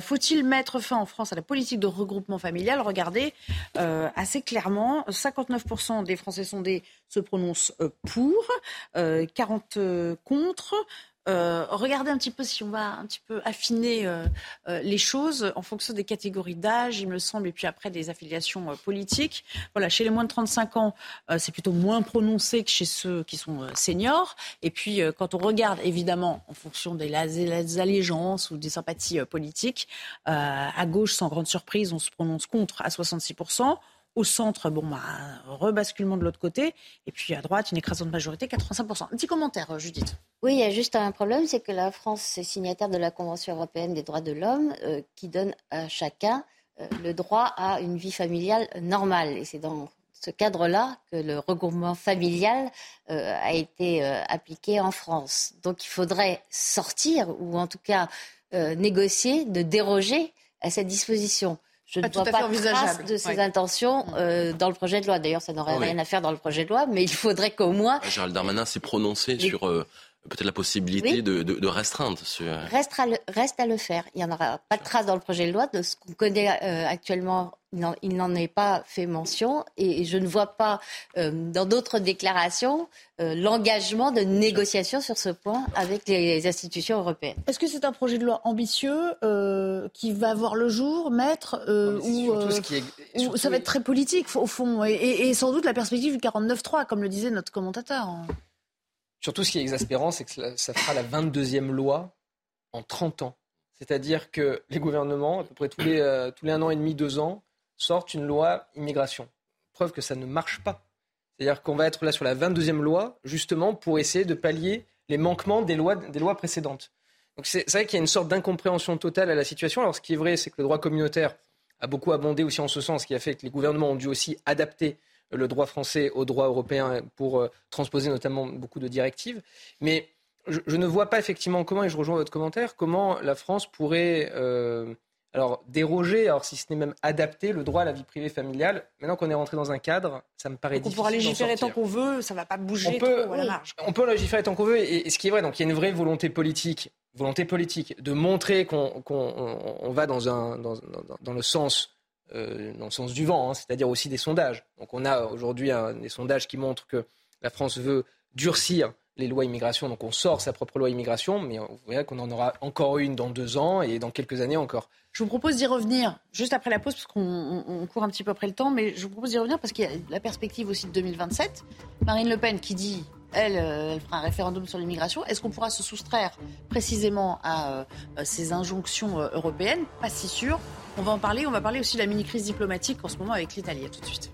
Faut-il mettre fin en France à la politique de regroupement familial? Regardez euh, assez clairement, 59% des Français sondés se prononcent euh, pour, 40 euh, contre. Euh, regardez un petit peu si on va un petit peu affiner euh, euh, les choses en fonction des catégories d'âge, il me semble, et puis après des affiliations politiques. Voilà, chez les moins de 35 ans, c'est plutôt moins prononcé que chez ceux qui sont seniors. Et puis, quand on regarde, évidemment, en fonction des, des allégeances ou des sympathies politiques, à gauche, sans grande surprise, on se prononce contre à 66 au centre, bon, bah, rebasculement de l'autre côté. Et puis à droite, une écrasante majorité, 85%. Un petit commentaire, Judith. Oui, il y a juste un problème, c'est que la France est signataire de la Convention européenne des droits de l'homme euh, qui donne à chacun euh, le droit à une vie familiale normale. Et c'est dans ce cadre-là que le regroupement familial euh, a été appliqué en France. Donc il faudrait sortir, ou en tout cas négocier, de déroger à cette disposition. Je ne vois pas trace de ces intentions euh, dans le projet de loi. D'ailleurs, ça n'aurait ah rien à faire dans le projet de loi, mais il faudrait qu'au moins. Gérald Darmanin s'est prononcé sur euh, peut-être la possibilité de, de, restreindre. Ce... Reste, à le, reste à le faire. Il n'y en aura pas de trace dans le projet de loi. De ce qu'on connaît euh, actuellement, il n'en est pas fait mention. Et je ne vois pas euh, dans d'autres déclarations euh, l'engagement de négociation sur ce point avec les institutions européennes. Est-ce que c'est un projet de loi ambitieux qui va voir le jour, maître, ou, ça va être très politique au fond, et, et, sans doute la perspective du 49-3, comme le disait notre commentateur Surtout, ce qui est exaspérant, c'est que ça fera la 22e loi en 30 ans. C'est-à-dire que les gouvernements, à peu près tous les, euh, tous les un an et demi, deux ans, sortent une loi immigration. Preuve que ça ne marche pas. C'est-à-dire qu'on va être là sur la 22e loi, justement, pour essayer de pallier les manquements des lois, des lois précédentes. Donc c'est vrai qu'il y a une sorte d'incompréhension totale à la situation. Alors ce qui est vrai, c'est que le droit communautaire a beaucoup abondé aussi en ce sens, ce qui a fait que les gouvernements ont dû aussi adapter le droit français au droit européen pour euh, transposer notamment beaucoup de directives. Mais je, ne vois pas effectivement comment, et je rejoins votre commentaire, comment la France pourrait euh, alors déroger, alors si ce n'est même adapter le droit à la vie privée familiale. Maintenant qu'on est rentré dans un cadre, ça me paraît difficile. On pourra légiférer tant qu'on veut, ça ne va pas bouger on peut, trop à la marge. On peut légiférer tant qu'on veut, et, ce qui est vrai, donc il y a une vraie volonté politique, volonté politique, de montrer qu'on va dans, un, dans, le sens euh, dans le sens du vent, hein, c'est-à-dire aussi des sondages. Donc on a aujourd'hui des sondages qui montrent que la France veut durcir les lois immigration, donc on sort sa propre loi immigration, mais vous voyez qu'on en aura encore une dans deux ans et dans quelques années encore. Je vous propose d'y revenir juste après la pause, parce qu'on court un petit peu après le temps, mais je vous propose d'y revenir parce qu'il y a la perspective aussi de 2027. Marine Le Pen qui dit, elle, euh, elle fera un référendum sur l'immigration. Est-ce qu'on pourra se soustraire précisément à euh, ces injonctions européennes? Pas si sûr. On va en parler. On va parler aussi de la mini-crise diplomatique en ce moment avec l'Italie. Tout de suite.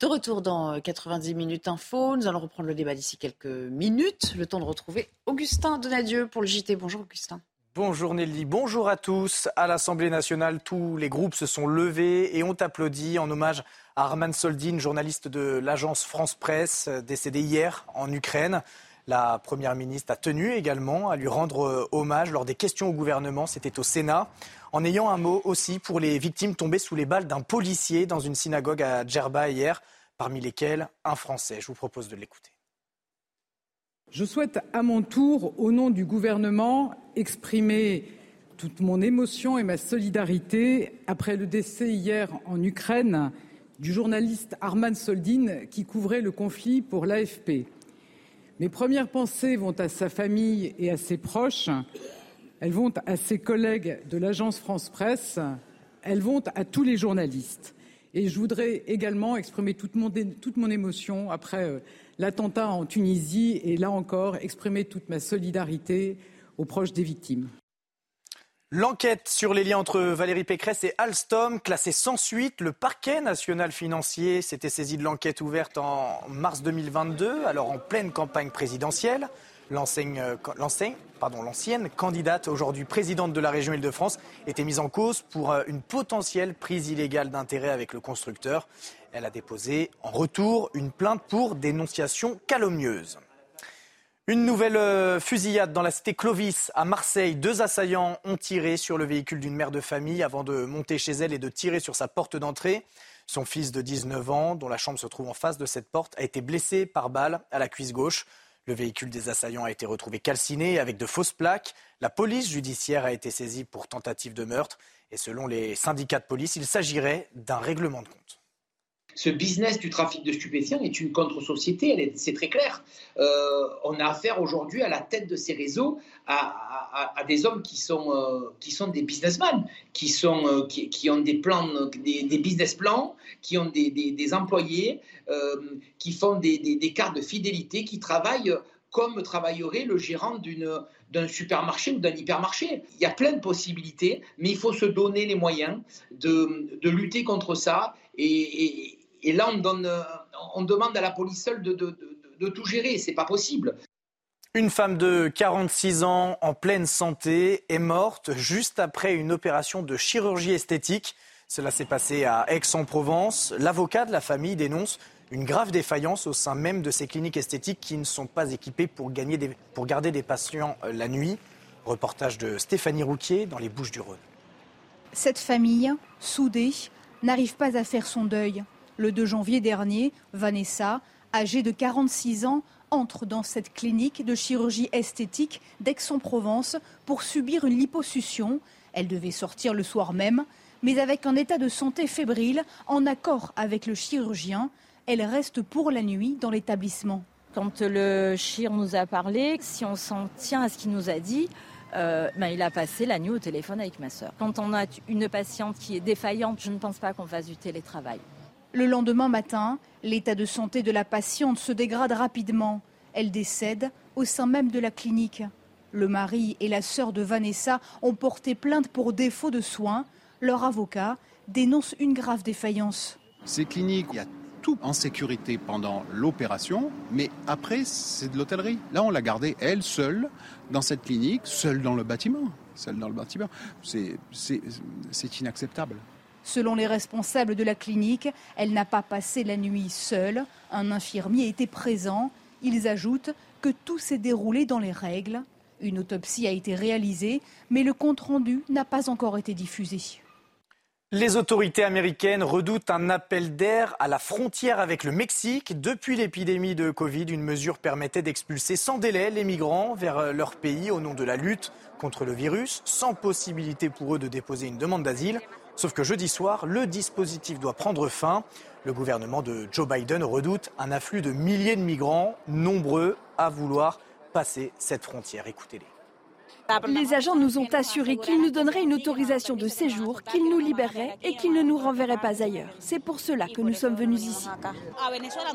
De retour dans 90 euh, minutes info, nous allons reprendre le débat d'ici quelques minutes. Le temps de retrouver Augustin Donadieu pour le JT. Bonjour Augustin. Bonjour Nelly, bonjour à tous. À l'Assemblée nationale, tous les groupes se sont levés et ont applaudi en hommage à Arman Soldin, journaliste de l'agence France Presse, décédé hier en Ukraine. La Première ministre a tenu également à lui rendre euh, hommage lors des questions au gouvernement, c'était au Sénat, en ayant un mot aussi pour les victimes tombées sous les balles d'un policier dans une synagogue à Djerba hier, parmi lesquelles un Français. Je vous propose de l'écouter. Je souhaite à mon tour, au nom du gouvernement, exprimer toute mon émotion et ma solidarité après le décès hier en Ukraine du journaliste Arman Soldin qui couvrait le conflit pour l'AFP. Mes premières pensées vont à sa famille et à ses proches. Elles vont à ses collègues de l'agence France Presse. Elles vont à tous les journalistes. Et je voudrais également exprimer toute mon, toute mon émotion après euh, l'attentat en Tunisie et là encore exprimer toute ma solidarité aux proches des victimes. L'enquête sur les liens entre Valérie Pécresse et Alstom, classée sans suite, le parquet national financier s'était saisi de l'enquête ouverte en mars 2022, alors en pleine campagne présidentielle. Euh, l'ancienne candidate, aujourd'hui présidente de la région Île-de-France, était mise en cause pour euh, une potentielle prise illégale d'intérêt avec le constructeur. Elle a déposé en retour une plainte pour dénonciation calomnieuse. Une nouvelle euh, fusillade dans la cité Clovis à Marseille. Deux assaillants ont tiré sur le véhicule d'une mère de famille avant de monter chez elle et de tirer sur sa porte d'entrée. Son fils de 19 ans, dont la chambre se trouve en face de cette porte, a été blessé par balle à la cuisse gauche. Le véhicule des assaillants a été retrouvé calciné avec de fausses plaques. La police judiciaire a été saisie pour tentative de meurtre. Et selon les syndicats de police, il s'agirait d'un règlement de compte ce business du trafic de stupéfiants est une contre-société, c'est très clair. Euh, on a affaire aujourd'hui à la tête de ces réseaux à, des hommes qui sont, euh, qui sont des businessmen, qui, sont, euh, qui, ont des plans, des, business plans, qui ont des, des employés, qui font des, cartes de fidélité, qui travaillent comme travaillerait le gérant d'un supermarché ou d'un hypermarché. Il y a plein de possibilités, mais il faut se donner les moyens de, de lutter contre ça et, là, on, donne, euh, on demande à la police seule de, de, tout gérer. C'est pas possible. Une femme de 46 ans en pleine santé est morte juste après une opération de chirurgie esthétique. Cela s'est passé à Aix-en-Provence. L'avocat de la famille dénonce une grave défaillance au sein même de ces cliniques esthétiques qui ne sont pas équipées pour, gagner pour garder des patients euh, la nuit. Reportage de Stéphanie Rouquier dans les Bouches du Rhône. Cette famille, soudée, n'arrive pas à faire son deuil. Le 2 janvier dernier, Vanessa, âgée de 46 ans, entre dans cette clinique de chirurgie esthétique d'Aix-en-Provence pour subir une liposuction. Elle devait sortir le soir même, mais avec un état de santé fébrile, en accord avec le chirurgien, elle reste pour la nuit dans l'établissement. Quand le chirurgien nous a parlé, si on s'en tient à ce qu'il nous a dit, euh, ben, il a passé la nuit au téléphone avec ma sœur. Quand on a une patiente qui est défaillante, je ne pense pas qu'on fasse du télétravail. Le lendemain matin, l'état de santé de la patiente se dégrade rapidement. Elle décède au sein même de la clinique. Le mari et la sœur de Vanessa ont porté plainte pour défaut de soins. Leur avocat dénonce une grave défaillance. Ces cliniques, il y a tout en sécurité pendant l'opération, mais après, c'est de l'hôtellerie. Là, on l'a gardée, elle, seule, dans cette clinique, seule dans le bâtiment. Seule dans le bâtiment. C'est inacceptable. Selon les responsables de la clinique, elle n'a pas passé la nuit seule. Un infirmier était présent. Ils ajoutent que tout s'est déroulé dans les règles. Une autopsie a été réalisée, mais le compte-rendu n'a pas encore été diffusé. Les autorités américaines redoutent un appel d'air à la frontière avec le Mexique. Depuis l'épidémie de Covid, une mesure permettait d'expulser sans délai les migrants vers leur pays au nom de la lutte contre le virus, sans possibilité pour eux de déposer une demande d'asile. Sauf que jeudi soir, le dispositif doit prendre fin. Le gouvernement de Joe Biden redoute un afflux de milliers de migrants, nombreux à vouloir passer cette frontière. Écoutez-les. Les agents nous ont assuré qu'ils nous donneraient une autorisation de séjour, qu'ils nous libéreraient et qu'ils ne nous renverraient pas ailleurs. C'est pour cela que nous sommes venus ici.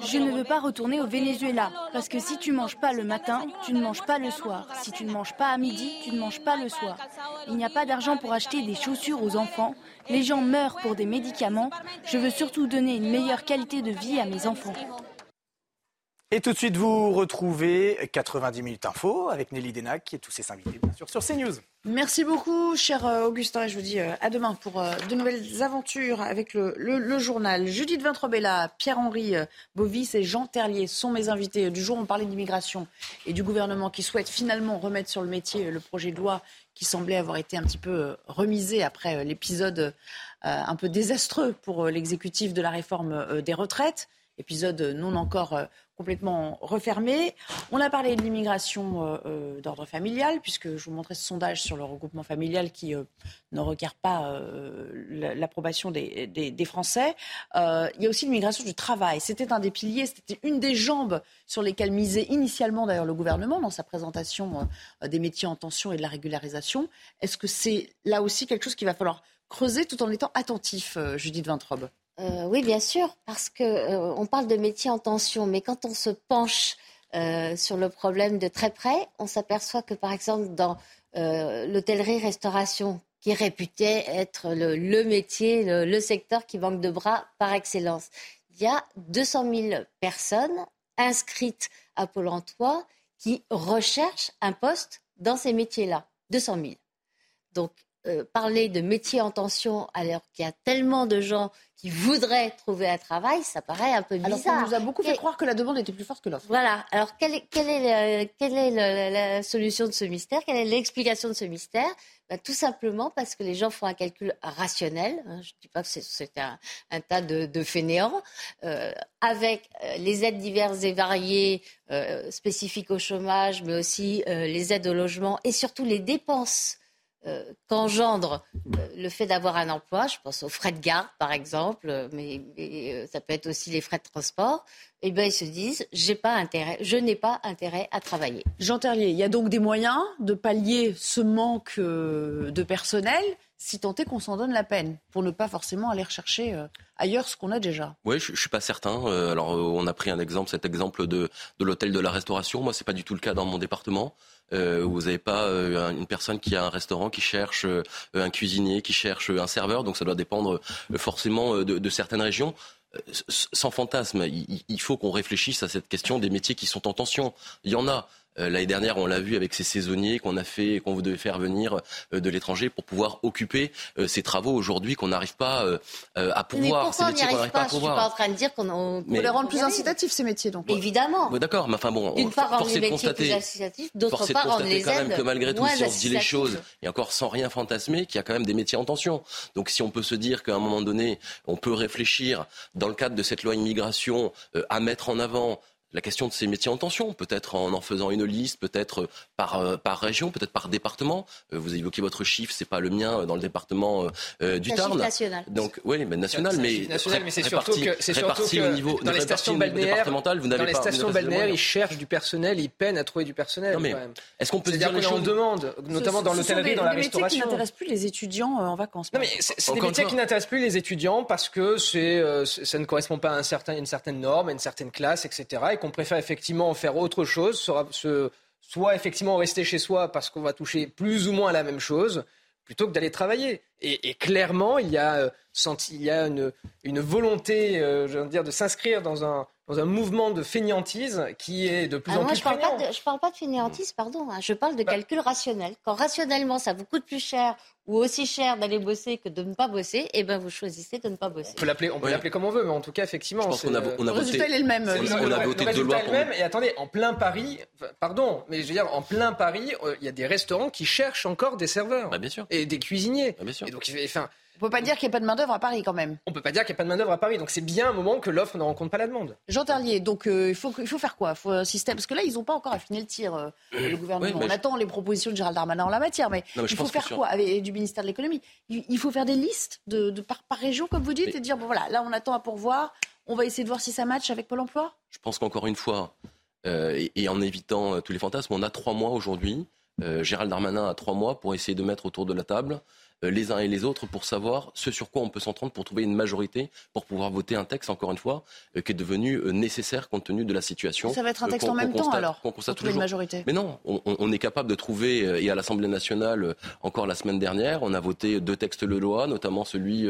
Je ne veux pas retourner au Venezuela, parce que si tu manges pas le matin, tu ne manges pas le soir. Si tu ne manges pas à midi, tu ne manges pas le soir. Il n'y a pas d'argent pour acheter des chaussures aux enfants. Les gens meurent pour des médicaments. Je veux surtout donner une meilleure qualité de vie à mes enfants. Et tout de suite, vous retrouvez 90 minutes info avec Nelly Denac et tous ses invités, bien sûr, sur CNews. Merci beaucoup, cher euh, Augustin, et je vous dis euh, à demain pour euh, de nouvelles aventures avec le, journal. Judith Vintrobella, Pierre-Henri Bovis et Jean Terlier sont mes invités du jour. On parlait d'immigration et du gouvernement qui souhaite finalement remettre sur le métier le projet de loi qui semblait avoir été un petit peu remisé après l'épisode un peu désastreux pour l'exécutif de la réforme des retraites épisode non encore complètement refermé. On a parlé de l'immigration euh, euh, d'ordre familial, puisque je vous montrais ce sondage sur le regroupement familial qui euh, ne requiert pas l'approbation des, des, Français. il y a aussi l'immigration du travail. C'était un des piliers, c'était une des jambes sur lesquelles misait initialement d'ailleurs le gouvernement dans sa présentation des métiers en tension et de la régularisation. Est-ce que c'est là aussi quelque chose qu'il va falloir creuser tout en étant attentif, Judith Vintrobe? Euh, oui, bien sûr, parce que euh, on parle de métiers en tension, mais quand on se penche euh, sur le problème de très près, on s'aperçoit que, par exemple, dans l'hôtellerie-restauration, qui est réputé être le, métier, le, secteur qui manque de bras par excellence, il y a 200 000 personnes inscrites à Pôle Emploi qui recherchent un poste dans ces métiers-là. 200 000. Donc, parler de métiers en tension alors qu'il y a tellement de gens qui voudraient trouver un travail, ça paraît un peu bizarre. Alors on nous a beaucoup fait croire que la demande était plus forte que l'offre. Voilà. Alors quelle est, quelle est, quelle est la solution de ce mystère? Quelle est l'explication de ce mystère? Ben, Tout simplement parce que les gens font un calcul rationnel. Hein, je ne dis pas que c'est un, un, tas de, de fainéants. Euh, avec euh, les aides diverses et variées euh, spécifiques au chômage, mais aussi euh, les aides au logement et surtout les dépenses euh, qu'engendre euh, le fait d'avoir un emploi, je pense aux frais de garde par exemple, mais, euh, ça peut être aussi les frais de transport, eh bien ils se disent j'ai pas intérêt, je n'ai pas intérêt à travailler. Jean Terlier, il y a donc des moyens de pallier ce manque de personnel si tant est qu'on s'en donne la peine, pour ne pas forcément aller rechercher ailleurs ce qu'on a déjà. Oui, je, ne suis pas certain. alors, on a pris un exemple, cet exemple de, de l'hôtel de la restauration. Moi, c'est pas du tout le cas dans mon département. Euh, vous n'avez pas euh, une personne qui a un restaurant qui cherche euh, un cuisinier, qui cherche un serveur, donc ça doit dépendre forcément de, certaines régions sans fantasme, il, faut qu'on réfléchisse à cette question des métiers qui sont en tension. Il y en a. Euh, l'année dernière, on l'a vu avec ces saisonniers qu'on a fait, qu'on devait faire venir euh, de l'étranger pour pouvoir occuper euh, ces travaux aujourd'hui qu'on n'arrive pas à pouvoir. ces métiers qu'on n'arrive pas à pouvoir. Je suis pas en train de dire qu'on qu les rendre plus incitatifs ces métiers donc. Évidemment. D'accord, mais enfin bon, D'une part rendre les métiers plus incitatifs, d'autre part rendre les quand même que malgré tout, si on se dit les choses, et encore sans rien fantasmer, qu'il y a quand même des métiers en tension. Donc si on peut se dire qu'à un moment donné, on peut réfléchir dans le cadre de cette loi immigration à mettre en avant la question de ces métiers en tension, peut-être en en faisant une liste, peut-être par, euh, par région, peut-être par département. Euh, vous évoquez votre chiffre, c'est pas le mien euh, dans le département du Tarn. national. Donc oui, mais national, mais, national, mais c'est surtout que, c'est surtout que au niveau, dans les stations balnéaires, vous dans les stations balnéaires, ils cherchent du personnel, ils peinent à trouver du personnel. mais est-ce qu'on peut dire, dire qu'on en demande, notamment dans l'hôtellerie, dans la restauration. C'est des métiers qui n'intéressent plus les étudiants en vacances. Non mais c'est des métiers qui n'intéressent plus les étudiants parce que c'est ça ne correspond pas à un certain, une certaine norme, à une certaine classe, etc. Qu'on préfère effectivement faire autre chose, soit effectivement rester chez soi parce qu'on va toucher plus ou moins la même chose, plutôt que d'aller travailler. Et, clairement, il y a, euh, une volonté, euh, je veux dire, de s'inscrire dans un, dans un mouvement de fainéantise qui est de plus ah, en moi, plus je parle pas de, Je ne parle pas de fainéantise, pardon. Hein. Je parle de bah calcul rationnel. Quand rationnellement, ça vous coûte plus cher ou aussi cher d'aller bosser que de ne pas bosser, eh ben vous choisissez de ne pas bosser. On peut l'appeler, on peut l'appeler comme on veut, mais en tout cas, effectivement, on a, on a le résultat est le même. On a voté deux lois. Est le même. Et attendez, en plein Paris, pardon, mais je veux dire, en plein Paris, euh, il y a des restaurants qui cherchent encore des serveurs bah, bien sûr. et des cuisiniers. Bah, bien sûr. Et donc, enfin, on peut pas dire qu'il n'y a pas de main-d'œuvre à Paris quand même. On peut pas dire qu'il n'y a pas de main-d'œuvre à Paris. Donc c'est bien un moment que l'offre ne rencontre pas la demande. Jean Terlier, donc euh, il, faut, il faut faire quoi? Il faut un système. Parce que là, ils n'ont pas encore affiné le tir, euh, le gouvernement. on attend les propositions de Gérald Darmanin en la matière. Mais, il faut faire quoi? Avec, du ministère de l'économie il, faut faire des listes de, par, région, comme vous dites, et dire bon voilà, là on attend à pourvoir. On va essayer de voir si ça match avec Pôle emploi Je pense qu'encore une fois, euh, et, en évitant tous les fantasmes, on a trois mois aujourd'hui. Gérald Darmanin a trois mois pour essayer de mettre autour de la table euh, les uns et les autres pour savoir ce sur quoi on peut s'entendre pour trouver une majorité, pour pouvoir voter un texte, encore une fois, euh, qui est devenu euh, nécessaire compte tenu de la situation. Ça va être un texte en même temps alors pour trouver une majorité. Mais non, on, est capable de trouver, et à l'Assemblée nationale, encore la semaine dernière, on a voté deux textes de loi, notamment celui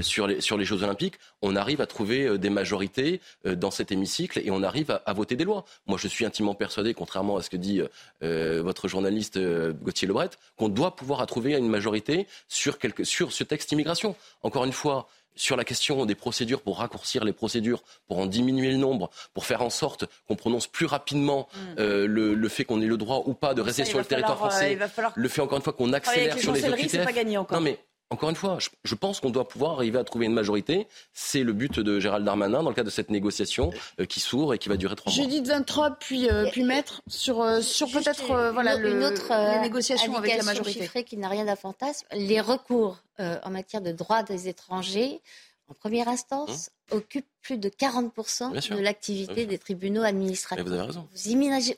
sur, les, sur les Jeux Olympiques. On arrive à trouver des majorités dans cet hémicycle et on arrive à, à, voter des lois. Moi, je suis intimement persuadé, contrairement à ce que dit votre journaliste Gauthier Lebret, qu'on doit pouvoir trouver une majorité sur, sur ce texte immigration. Encore une fois, sur la question des procédures, pour raccourcir les procédures, pour en diminuer le nombre, pour faire en sorte qu'on prononce plus rapidement mm. euh, le, fait qu'on ait le droit ou pas de rester sur le territoire euh, français, le fait encore une fois qu'on accélère sur les encore. Non mais encore une fois, je, pense qu'on doit pouvoir arriver à trouver une majorité. C'est le but de Gérald Darmanin dans le cadre de cette négociation euh, qui s'ouvre et qui va durer trois mois. J'ai dit 23, puis, euh, puis mettre sur, euh, sur peut-être voilà, une autre les négociations avec la majorité. chiffrée qui n'a rien d'un fantasme. Les recours en matière de droits des étrangers en première instance, hum. occupe plus de 40% de l'activité des tribunaux administratifs. vous avez raison.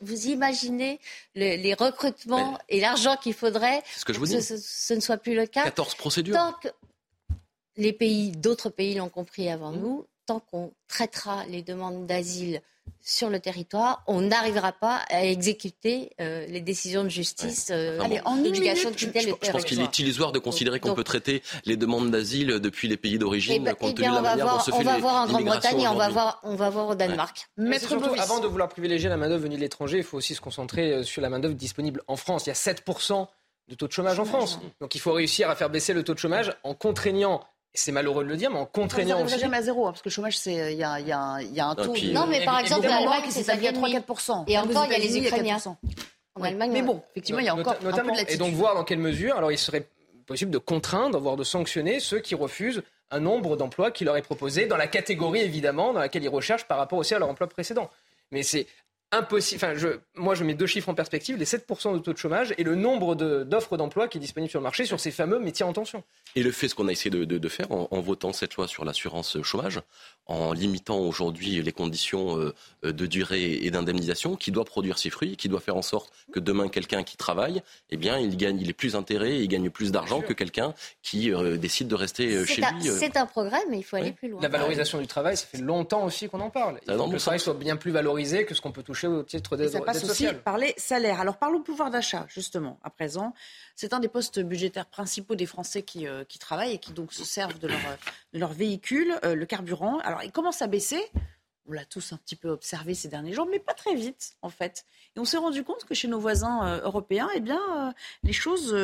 Vous imaginez, les, recrutements et l'argent qu'il faudrait que, je ce, ne soit plus le cas. 14 procédures. Tant que les pays, d'autres pays l'ont compris avant hum. nous, tant qu'on traitera les demandes d'asile sur le territoire, on n'arrivera pas à exécuter euh, les décisions de justice euh, en éducation je, je, pense qu'il est illusoire de considérer qu'on peut traiter les demandes d'asile depuis les pays d'origine eh ben, compte eh tenu de la manière dont se fait On va voir en Grande-Bretagne et on va voir, on va voir au Danemark. Surtout, avant de vouloir privilégier la main-d'œuvre venue de l'étranger, il faut aussi se concentrer euh, sur la main-d'œuvre disponible en France. Il y a 7% de taux de chômage en France. Donc il faut réussir à faire baisser le taux de chômage en contraignant c'est malheureux de le dire, mais en contraignant aussi. jamais à zéro, hein, parce que le chômage, il y a, y, a, y a, un taux. non, mais par exemple, l'Allemagne, c'est à 3-4%. Et encore, il y a les Ukrainiens. En Allemagne, mais bon, effectivement, il y a encore notamment, un peu Et donc, voir dans quelle mesure, alors il serait possible de contraindre, voire de sanctionner ceux qui refusent un nombre d'emplois qui leur est proposé, dans la catégorie, évidemment, dans laquelle ils recherchent par rapport aussi à leur emploi précédent. Mais c'est impossible. Enfin, je, moi, je mets deux chiffres en perspective les 7% de taux de chômage et le nombre d'offres d'emploi qui est disponible sur le marché sur ces fameux métiers en tension. Et le fait, ce qu'on a essayé de, faire en, votant cette loi sur l'assurance chômage, en limitant aujourd'hui les conditions euh, de durée et d'indemnisation, qui doit produire ses fruits, qui doit faire en sorte que demain, quelqu'un qui travaille, eh bien, il gagne, il est plus intérêt et il gagne plus d'argent que quelqu'un qui euh, décide de rester euh, chez lui. C'est un progrès, mais il faut aller plus loin. La valorisation du travail, ça fait longtemps aussi qu'on en parle. Il faut que le travail soit bien plus valorisé que ce qu'on peut toucher au titre des Ça passe aussi par les salaires. Alors parlons pouvoir d'achat, justement, à présent. C'est un des postes budgétaires principaux des Français qui, euh, qui travaillent et qui donc se servent de leur, de leur véhicule, euh, le carburant. Alors il commence à baisser. On l'a tous un petit peu observé ces derniers jours, mais pas très vite, en fait. Et on s'est rendu compte que chez nos voisins euh, européens, eh bien, les choses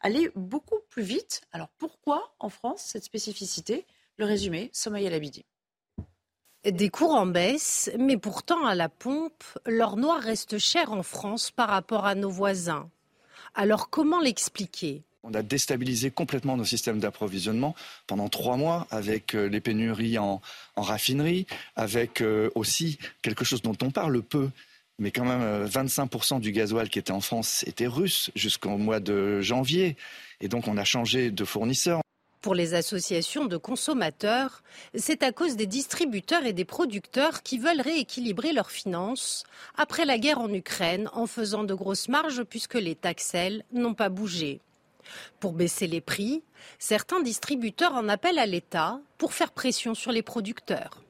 allaient beaucoup plus vite. Alors pourquoi en France cette spécificité? Le résumé, Sommeil à l'Abidi. Des cours en baisse, mais pourtant à la pompe, l'or noir reste cher en France par rapport à nos voisins. Alors comment l'expliquer? On a déstabilisé complètement nos systèmes d'approvisionnement pendant trois mois avec euh, les pénuries en, raffinerie, avec euh, aussi quelque chose dont on parle peu, mais quand même 25% euh, du gasoil qui était en France était russe jusqu'au mois de janvier. Et donc on a changé de fournisseur. Pour les associations de consommateurs, c'est à cause des distributeurs et des producteurs qui veulent rééquilibrer leurs finances après la guerre en Ukraine en faisant de grosses marges puisque les taxelles n'ont pas bougé. Pour baisser les prix, certains distributeurs en appellent à l'État pour faire pression sur les producteurs.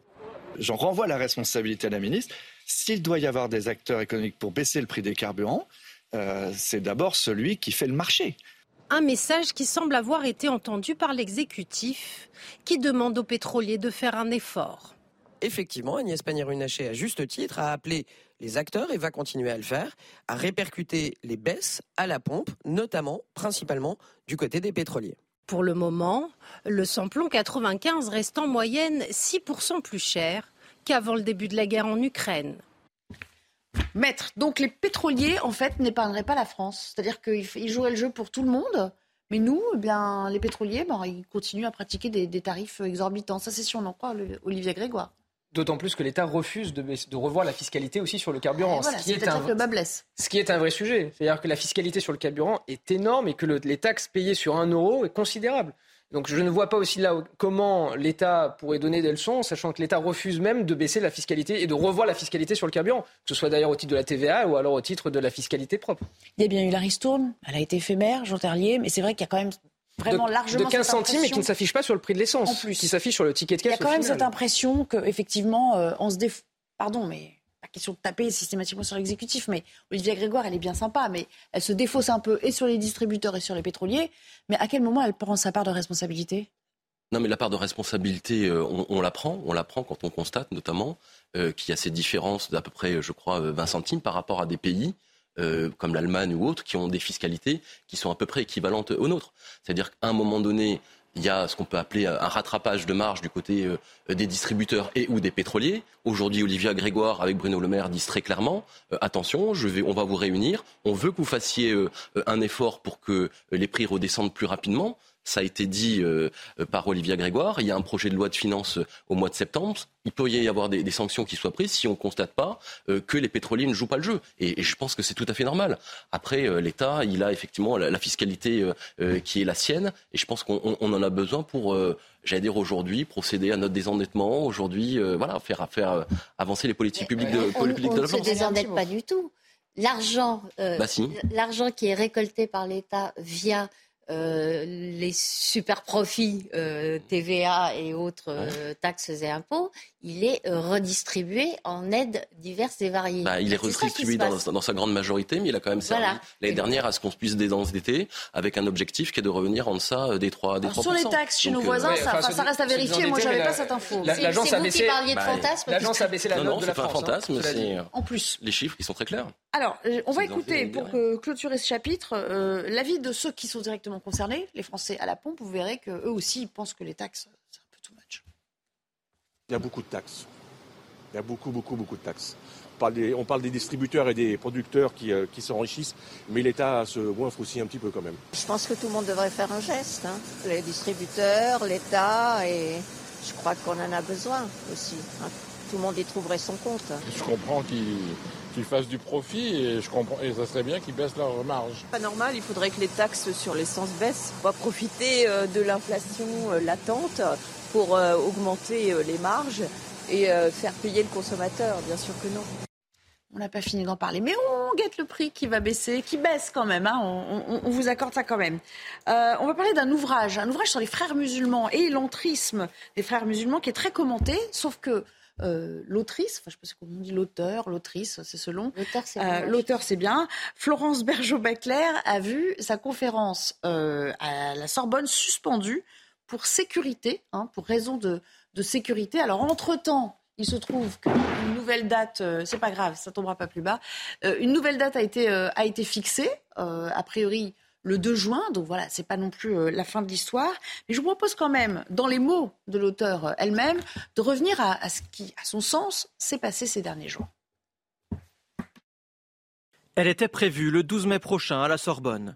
J'en renvoie la responsabilité à la ministre. S'il doit y avoir des acteurs économiques pour baisser le prix des carburants, euh, c'est d'abord celui qui fait le marché. Un message qui semble avoir été entendu par l'exécutif, qui demande aux pétroliers de faire un effort. Effectivement, Agnès Pannier-Runacher, à juste titre, a appelé les acteurs, et va continuer à le faire, à répercuter les baisses à la pompe, notamment, principalement, du côté des pétroliers. Pour le moment, le samplon 95 reste en moyenne 6% plus cher qu'avant le début de la guerre en Ukraine. Maître, donc les pétroliers, en fait, n'épargneraient pas la France. C'est-à-dire qu'ils joueraient le jeu pour tout le monde, mais nous, eh bien, les pétroliers, ben, ils continuent à pratiquer des, des tarifs exorbitants. Ça, c'est si on en croit Olivier Grégoire? D'autant plus que l'État refuse de, revoir la fiscalité aussi sur le carburant. ce, qui est un, ce qui est un vrai sujet. C'est-à-dire que la fiscalité sur le carburant est énorme et que les taxes payées sur un euro est considérable. Donc je ne vois pas aussi là comment l'État pourrait donner des leçons, sachant que l'État refuse même de baisser la fiscalité et de revoir la fiscalité sur le carburant, que ce soit d'ailleurs au titre de la TVA ou alors au titre de la fiscalité propre. Il y a bien eu la ristourne, elle a été éphémère, Jean Terlier, mais c'est vrai qu'il y a quand même vraiment de, largement de 15 centimes et qui ne s'affiche pas sur le prix de l'essence, qui s'affiche sur le ticket de caisse. Il y a quand même cette impression qu'effectivement, euh, on se déf... Pardon, mais pas question de taper systématiquement sur l'exécutif, mais Olivia Grégoire, elle est bien sympa, mais elle se défausse un peu et sur les distributeurs et sur les pétroliers. Mais à quel moment elle prend sa part de responsabilité? Non, mais la part de responsabilité, euh, on, la prend. On la prend quand on constate notamment euh, qu'il y a ces différences d'à peu près, je crois, 20 centimes par rapport à des pays euh, comme l'Allemagne ou autres, qui ont des fiscalités qui sont à peu près équivalentes aux nôtres. C'est-à-dire qu'à un moment donné, il y a ce qu'on peut appeler un rattrapage de marge du côté euh, des distributeurs et ou des pétroliers. Aujourd'hui, Olivia Grégoire avec Bruno Le Maire disent très clairement euh, attention, je vais, on va vous réunir. On veut que vous fassiez un effort pour que les prix redescendent plus rapidement. Ça a été dit euh, euh, par Olivia Grégoire. Il y a un projet de loi de finances euh, au mois de septembre. Il peut y avoir des, sanctions qui soient prises si on ne constate pas que les pétroliers ne jouent pas le jeu. Et, je pense que c'est tout à fait normal. Après, l'État, il a effectivement la, fiscalité qui est la sienne. Et je pense qu'on en a besoin pour, j'allais dire aujourd'hui, procéder à notre désendettement. Aujourd'hui, voilà, faire, faire avancer les politiques publiques de, on, on ne se désendette pas du tout. L'argent, bah l'argent qui est récolté par l'État via euh, les super profits euh, TVA et autres euh, taxes et impôts, il est redistribué en aides diverses et variées. Bah, il est, redistribué dans, sa grande majorité, mais il a quand même servi l'année dernière à ce qu'on puisse désendetter avec un objectif qui est de revenir en deçà des 3, des 3%. Sur les taxes chez nos voisins, ça, reste à vérifier. Moi, j'avais pas cette info. L'agence a baissé. L'agence a baissé la note de la France. C'est pas un fantasme, c'est en plus. Les chiffres, ils sont très clairs. Alors, on va écouter pour clôturer ce chapitre l'avis de ceux qui sont directement concernés, les Français à la pompe, vous verrez qu'eux aussi pensent que les taxes, c'est un peu too much. Il y a beaucoup de taxes. Il y a beaucoup, beaucoup, beaucoup de taxes. On parle des, on parle des distributeurs et des producteurs qui, euh, qui s'enrichissent, mais l'État se goinfre aussi un petit peu quand même. Je pense que tout le monde devrait faire un geste. Hein. Les distributeurs, l'État, et je crois qu'on en a besoin aussi. Hein. Tout le monde y trouverait son compte. Je comprends qu'il qu'ils fassent du profit et je comprends et ça serait bien qu'ils baissent leur marge. Pas normal, il faudrait que les taxes sur l'essence baissent. On va profiter euh, de l'inflation euh, latente pour euh, augmenter les marges et faire payer le consommateur, bien sûr que non. On n'a pas fini d'en parler, mais on guette le prix qui va baisser, qui baisse quand même. Hein. On, vous accorde ça quand même. on va parler d'un ouvrage, un ouvrage sur les frères musulmans et l'entrisme des frères musulmans qui est très commenté, sauf que euh, l'autrice, enfin, je ne sais pas on dit l'auteur, l'autrice, c'est selon. L'auteur, c'est bien. bien. Florence Bergeau-Bacler a vu sa conférence euh, à la Sorbonne suspendue pour sécurité, hein, pour raison de, sécurité. Alors, entre-temps, il se trouve qu'une nouvelle date, euh, c'est pas grave, ça tombera pas plus bas, une nouvelle date a été, a été fixée, a priori le 2 juin. Donc voilà, c'est pas non plus euh, la fin de l'histoire. Mais je vous propose quand même, dans les mots de l'auteur euh, elle-même, de revenir à, ce qui, à son sens, s'est passé ces derniers jours. Elle était prévue le 12 mai prochain à la Sorbonne.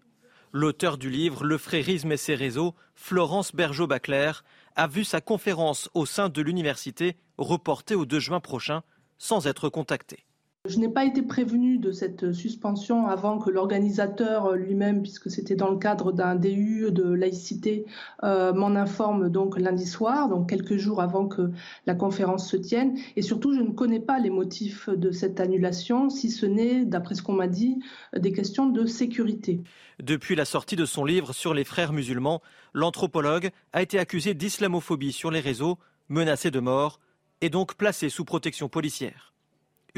L'auteur du livre Le frérisme et ses réseaux, Florence Bergeau-Bacler, a vu sa conférence au sein de l'université reportée au 2 juin prochain sans être contactée. Je n'ai pas été prévenue de cette suspension avant que l'organisateur lui-même, puisque c'était dans le cadre d'un DU de laïcité, euh, m'en informe donc lundi soir, donc quelques jours avant que la conférence se tienne. Et surtout, je ne connais pas les motifs de cette annulation, si ce n'est, d'après ce qu'on m'a dit, des questions de sécurité. Depuis la sortie de son livre sur les frères musulmans, l'anthropologue a été accusé d'islamophobie sur les réseaux, menacé de mort et donc placé sous protection policière.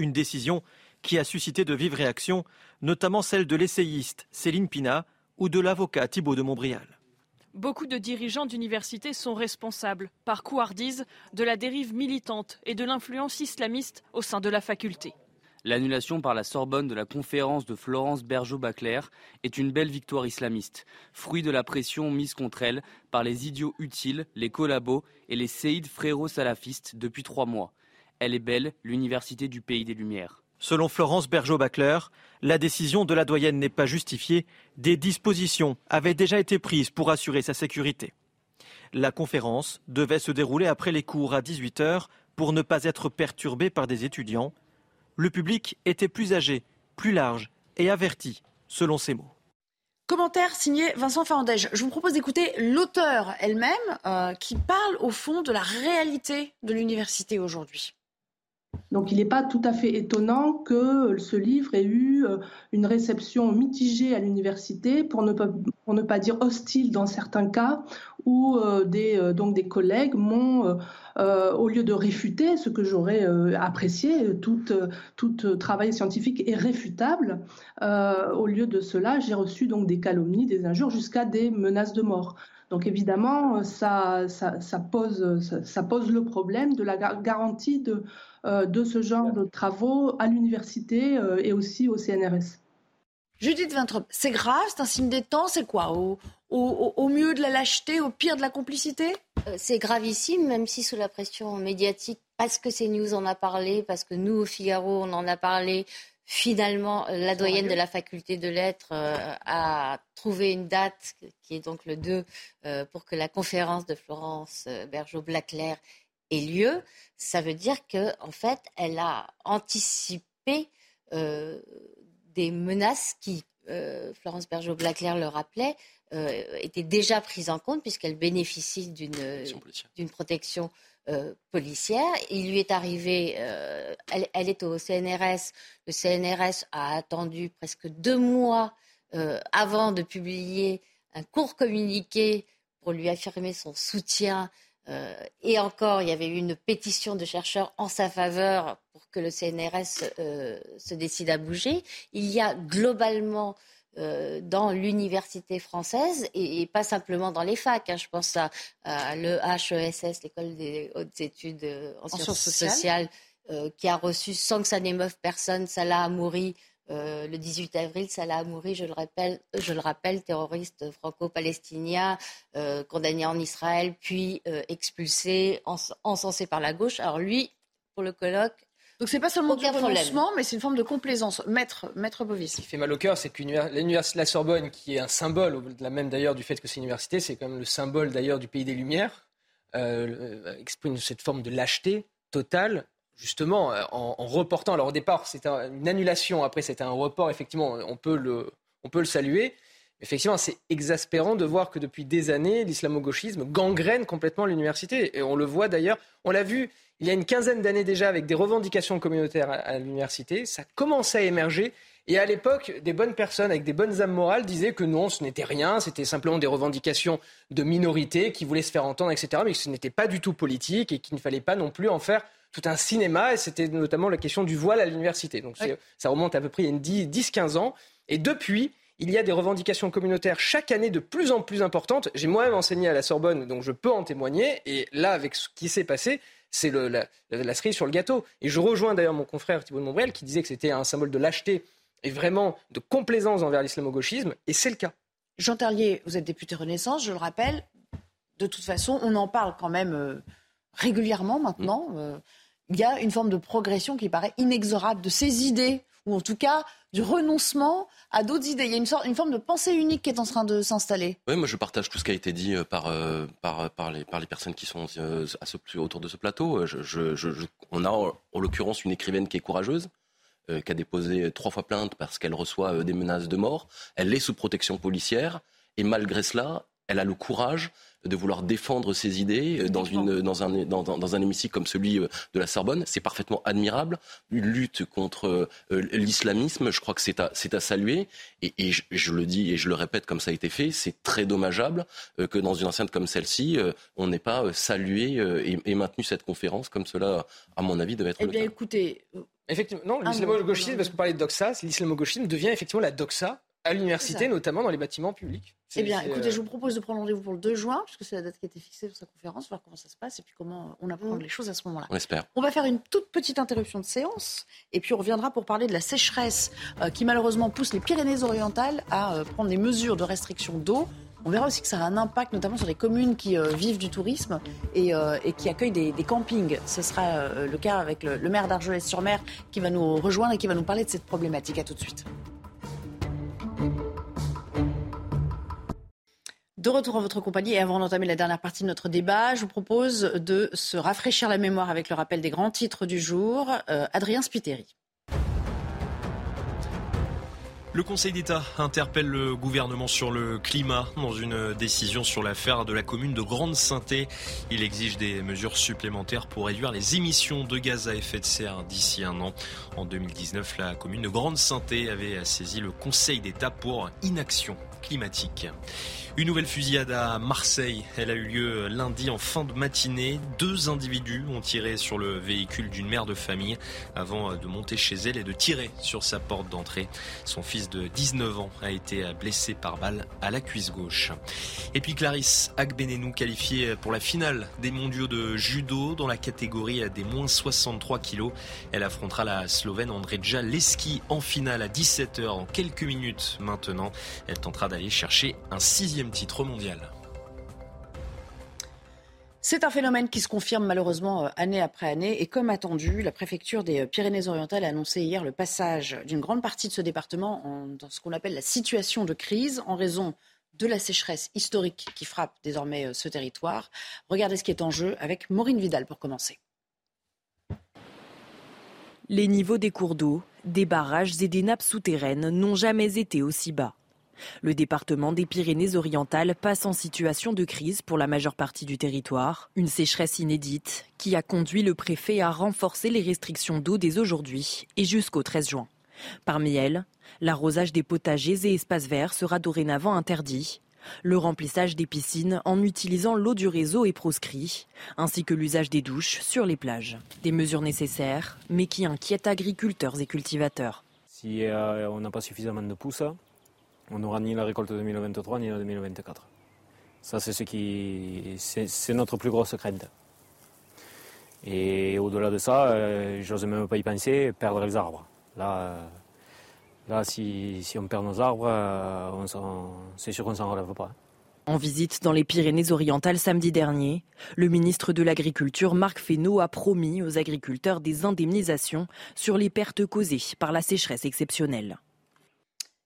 Une décision qui a suscité de vives réactions, notamment celle de l'essayiste Céline Pina ou de l'avocat Thibault de Montbrial. Beaucoup de dirigeants d'universités sont responsables, par couardise, de la dérive militante et de l'influence islamiste au sein de la faculté. L'annulation par la Sorbonne de la conférence de Florence Bergeau-Baclair est une belle victoire islamiste, fruit de la pression mise contre elle par les idiots utiles, les collabos et les séides fréro-salafistes depuis trois mois. Elle est belle, l'université du pays des Lumières. Selon Florence Bergeau-Baclair, la décision de la doyenne n'est pas justifiée. Des dispositions avaient déjà été prises pour assurer sa sécurité. La conférence devait se dérouler après les cours à 18h pour ne pas être perturbée par des étudiants le public était plus âgé, plus large et averti, selon ses mots. Commentaire signé Vincent Fernandège. Je vous propose d'écouter l'auteur elle-même euh, qui parle au fond de la réalité de l'université aujourd'hui. Donc il n'est pas tout à fait étonnant que ce livre ait eu euh, une réception mitigée à l'université, pour ne, pas, dire hostile dans certains cas, où euh, des, euh, des collègues m'ont, au lieu de réfuter, ce que j'aurais apprécié, tout, tout travail scientifique est réfutable, au lieu de cela, j'ai reçu donc des calomnies, des injures, jusqu'à des menaces de mort. Donc évidemment, ça, ça, pose, ça, pose le problème de la garantie de, euh, de ce genre de travaux à l'université euh, et aussi au CNRS. Judith Vintrop, c'est grave, c'est un signe des temps, c'est quoi? Au, au, mieux de la lâcheté, au pire de la complicité? Euh, C'est gravissime, même si sous la pression médiatique, parce que CNews en a parlé, parce que nous, au Figaro, on en a parlé, Finalement, la doyenne de la faculté de lettres euh, a trouvé une date, qui est donc le 2, euh, pour que la conférence de Florence euh, Bergeau-Blaclair ait lieu. Ça veut dire qu'en en fait, elle a anticipé des menaces qui, Florence Bergeau-Blaclair le rappelait, étaient déjà prises en compte puisqu'elle bénéficie d'une protection euh, policière. Il lui est arrivé, euh, elle, est au CNRS. Le CNRS a attendu presque deux mois euh, avant de publier un court communiqué pour lui affirmer son soutien. et encore, il y avait eu une pétition de chercheurs en sa faveur pour que le CNRS se décide à bouger. Il y a globalement euh, dans l'université française et, pas simplement dans les facs. Hein. Je pense à, le HESS, l'école des hautes études euh, en, sciences, sociales, euh, qui a reçu sans que ça n'émeuve personne Salah Amouri le 18 avril, Salah Amouri, je le rappelle, je le rappelle terroriste franco-palestinien, condamné en Israël, puis expulsé, encensé par la gauche. Alors lui, pour le colloque, donc c'est pas seulement du renoncement, mais c'est une forme de complaisance. Maître, Maître Bovis. Ce qui fait mal au cœur, c'est que l'université de la Sorbonne, qui est un symbole, au-delà même d'ailleurs du fait que c'est une université, c'est quand même le symbole d'ailleurs du pays des Lumières, euh, euh, exprime cette forme de lâcheté totale justement euh, en, reportant. Alors au départ, c'était une annulation, après c'était un report, effectivement, on peut le, on peut le saluer. Effectivement, c'est exaspérant de voir que depuis des années, l'islamo-gauchisme gangrène complètement l'université. Et on le voit d'ailleurs, on l'a vu il y a une quinzaine d'années déjà avec des revendications communautaires à, l'université. Ça commençait à émerger. Et à l'époque, des bonnes personnes avec des bonnes âmes morales disaient que non, ce n'était rien, c'était simplement des revendications de minorités qui voulaient se faire entendre, etc. Mais que ce n'était pas du tout politique et qu'il ne fallait pas non plus en faire tout un cinéma. Et c'était notamment la question du voile à l'université. Donc ça remonte à peu près il y a 10-15 ans. Et depuis, il y a des revendications communautaires chaque année de plus en plus importantes. J'ai moi-même enseigné à la Sorbonne, donc je peux en témoigner. Et là, avec ce qui s'est passé, c'est la, la, cerise sur le gâteau. Et je rejoins d'ailleurs mon confrère Thibault de Montbrial qui disait que c'était un symbole de lâcheté et vraiment de complaisance envers l'islamo-gauchisme, et c'est le cas. Jean Terlier, vous êtes député Renaissance, je le rappelle. De toute façon, on en parle quand même euh, régulièrement maintenant. Mm. Euh, il y a une forme de progression qui paraît inexorable de ces idées ou en tout cas du renoncement à d'autres idées. Il y a une, forme de pensée unique qui est en train de s'installer. Oui, moi je partage tout ce qui a été dit euh, par, euh, par, les, personnes qui sont euh, autour de ce plateau. On a en l'occurrence une écrivaine qui est courageuse, qui a déposé trois fois plainte parce qu'elle reçoit des menaces de mort. Elle est sous protection policière et malgré cela, elle a le courage de vouloir défendre ses idées dans, une, dans, un, dans, dans, un hémicycle comme celui euh, de la Sorbonne. C'est parfaitement admirable. Une lutte contre euh, l'islamisme, je crois que c'est à, à, saluer. Et, et je, le dis et je le répète comme ça a été fait, c'est très dommageable euh, que dans une enceinte comme celle-ci, on n'ait pas salué et, maintenu cette conférence comme cela, à mon avis, devait être eh le bien, cas. écoutez... Effectivement, non, l'islamo-gauchisme, parce que vous parlez de doxa, l'islamo-gauchisme devient effectivement la doxa à l'université, notamment dans les bâtiments publics. Eh bien, écoutez, je vous propose de prendre rendez-vous pour le 2 juin, puisque c'est la date qui a été fixée pour sa conférence, voir comment ça se passe et puis comment on apprend mm. les choses à ce moment-là. On espère. On va faire une toute petite interruption de séance et puis on reviendra pour parler de la sécheresse qui malheureusement pousse les Pyrénées-Orientales à prendre des mesures de restriction d'eau. On verra aussi que ça a un impact notamment sur les communes qui euh, vivent du tourisme et, euh, qui accueillent des, campings. Ce sera euh, le cas avec le, maire d'Argelès-sur-Mer qui va nous rejoindre et qui va nous parler de cette problématique. À tout de suite. De retour en votre compagnie et avant d'entamer la dernière partie de notre débat, je vous propose de se rafraîchir la mémoire avec le rappel des grands titres du jour. Adrien Spiteri. Le Conseil d'État interpelle le gouvernement sur le climat dans une décision sur l'affaire de la commune de Grande-Sainté. Il exige des mesures supplémentaires pour réduire les émissions de gaz à effet de serre d'ici un an. En 2019, la commune de Grande-Sainté avait saisi le Conseil d'État pour inaction climatique. Une nouvelle fusillade à Marseille. Elle a eu lieu lundi en fin de matinée. Deux individus ont tiré sur le véhicule d'une mère de famille avant de monter chez elle et de tirer sur sa porte d'entrée. Son fils de 19 ans a été blessé par balle à la cuisse gauche. Et puis Clarisse Agbenenou qualifiée pour la finale des mondiaux de judo dans la catégorie des moins 63 kilos. Elle affrontera la Slovène Andreja Leski en finale à 17h en quelques minutes maintenant. Elle tentera d'aller chercher un sixième titre mondial. C'est un phénomène qui se confirme malheureusement euh, année après année et comme attendu, la préfecture des euh, Pyrénées-Orientales a annoncé hier le passage d'une grande partie de ce département dans ce qu'on appelle la situation de crise en raison de la sécheresse historique qui frappe désormais euh, ce territoire. Regardez ce qui est en jeu avec Maureen Vidal pour commencer. Les niveaux des cours d'eau, des barrages et des nappes souterraines n'ont jamais été aussi bas. Le département des Pyrénées-Orientales passe en situation de crise pour la majeure partie du territoire. Une sécheresse inédite qui a conduit le préfet à renforcer les restrictions d'eau dès aujourd'hui et jusqu'au 13 juin. Parmi elles, l'arrosage des potagers et espaces verts sera dorénavant interdit. Le remplissage des piscines en utilisant l'eau du réseau est proscrit, ainsi que l'usage des douches sur les plages. Des mesures nécessaires, mais qui inquiètent agriculteurs et cultivateurs. Si euh, on n'a pas suffisamment de pousses, on n'aura ni la récolte 2023 ni la 2024. Ça, c'est ce qui, c'est notre plus grosse crainte. Et au-delà de ça, euh, j'ose même pas y penser, perdre les arbres. Là, là si, on perd nos arbres, euh, c'est sûr qu'on s'en relève pas. En visite dans les Pyrénées-Orientales samedi dernier, le ministre de l'Agriculture, Marc Fesneau, a promis aux agriculteurs des indemnisations sur les pertes causées par la sécheresse exceptionnelle.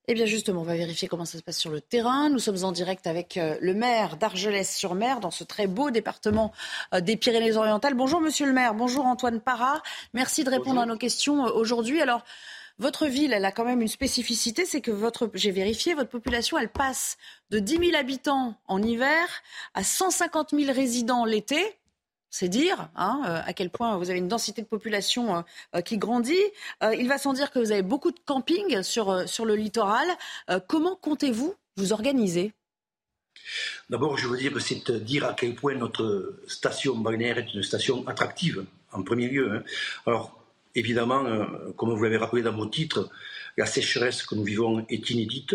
Eh bien justement, on va vérifier comment ça se passe sur le terrain. Nous sommes en direct avec euh, le maire d'Argelès-sur-Mer, dans ce très beau département euh, des Pyrénées-Orientales. Bonjour monsieur le maire, bonjour Antoine Parra. Merci de répondre à nos questions euh, aujourd'hui. Alors, votre ville, elle a quand même une spécificité, c'est que votre, j'ai vérifié, votre population, elle passe de 10 000 habitants en hiver à 150 000 résidents l'été c'est dire hein, euh, à quel point vous avez une densité de population euh, euh, qui grandit. il va sans dire que vous avez beaucoup de campings sur, le littoral. comment comptez-vous vous organiser? D'abord, je veux dire c'est dire à quel point notre station balnéaire est une station attractive, en premier lieu. Hein. Alors, évidemment, comme vous l'avez rappelé dans vos titres, la sécheresse que nous vivons est inédite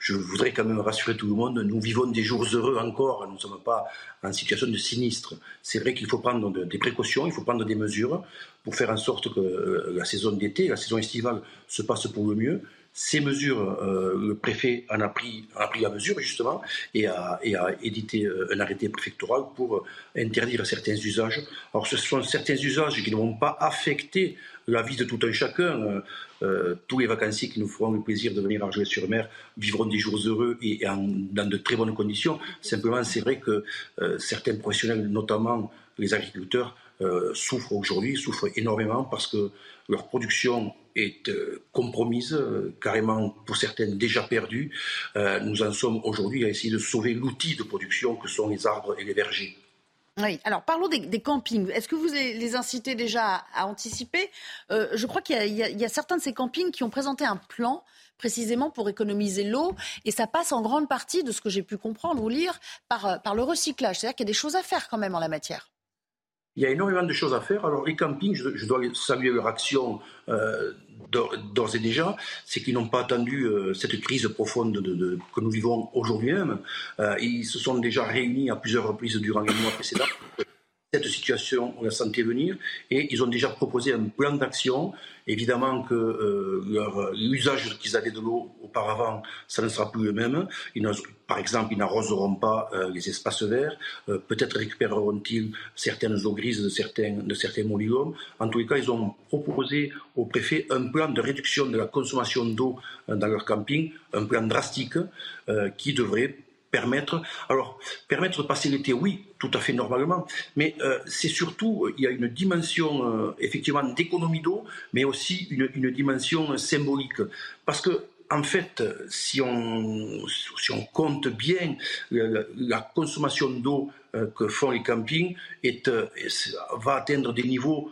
je voudrais quand même rassurer tout le monde, nous vivons des jours heureux encore, nous ne sommes pas en situation de sinistre. C'est vrai qu'il faut prendre des précautions, il faut prendre des mesures pour faire en sorte que euh, la saison d'été, la saison estivale se passe pour le mieux. Ces mesures, euh, le préfet en a pris, a pris la mesure justement et a, et a édité euh, un arrêté préfectoral pour interdire certains usages. Alors ce sont certains usages qui ne vont pas affecter la vie de tout un chacun. Euh, euh, tous les vacanciers qui nous feront le plaisir de venir à sur mer vivront des jours heureux et, dans de très bonnes conditions. Simplement, c'est vrai que euh, certains professionnels, notamment les agriculteurs, souffrent aujourd'hui, souffrent énormément parce que leur production est compromise, carrément pour certaines déjà perdue. nous en sommes aujourd'hui à essayer de sauver l'outil de production que sont les arbres et les vergers. Alors parlons des, campings. Est-ce que vous les incitez déjà à, anticiper? Euh, Je crois qu'il y, a certains de ces campings qui ont présenté un plan précisément pour économiser l'eau, et ça passe en grande partie, de ce que j'ai pu comprendre ou lire, par, par le recyclage. C'est-à-dire qu'il y a des choses à faire quand même en la matière. Il y a énormément de choses à faire. Alors les campings, je, dois saluer leur action euh, d'ores et déjà, c'est qu'ils n'ont pas attendu euh, cette crise profonde de, que nous vivons aujourd'hui même. Euh, ils se sont déjà réunis à plusieurs reprises durant les mois précédents cette situation, on la sentait venir, et ils ont déjà proposé un plan d'action. Évidemment que euh, l'usage qu'ils avaient de l'eau auparavant, ça ne sera plus le même. par exemple, ils n'arroseront pas euh, les espaces verts. Euh, peut-être récupéreront-ils certaines eaux grises de certains, de certains En tous les cas, ils ont proposé au préfet un plan de réduction de la consommation d'eau dans leur camping, un plan drastique qui devrait permettre. Alors, permettre de passer l'été, oui, tout à fait normalement, mais euh, c'est surtout, il y a une dimension euh, effectivement d'économie d'eau, mais aussi une, dimension symbolique. Parce que, en fait, si on, si on compte bien la, consommation d'eau euh, que font les campings, est, va atteindre des niveaux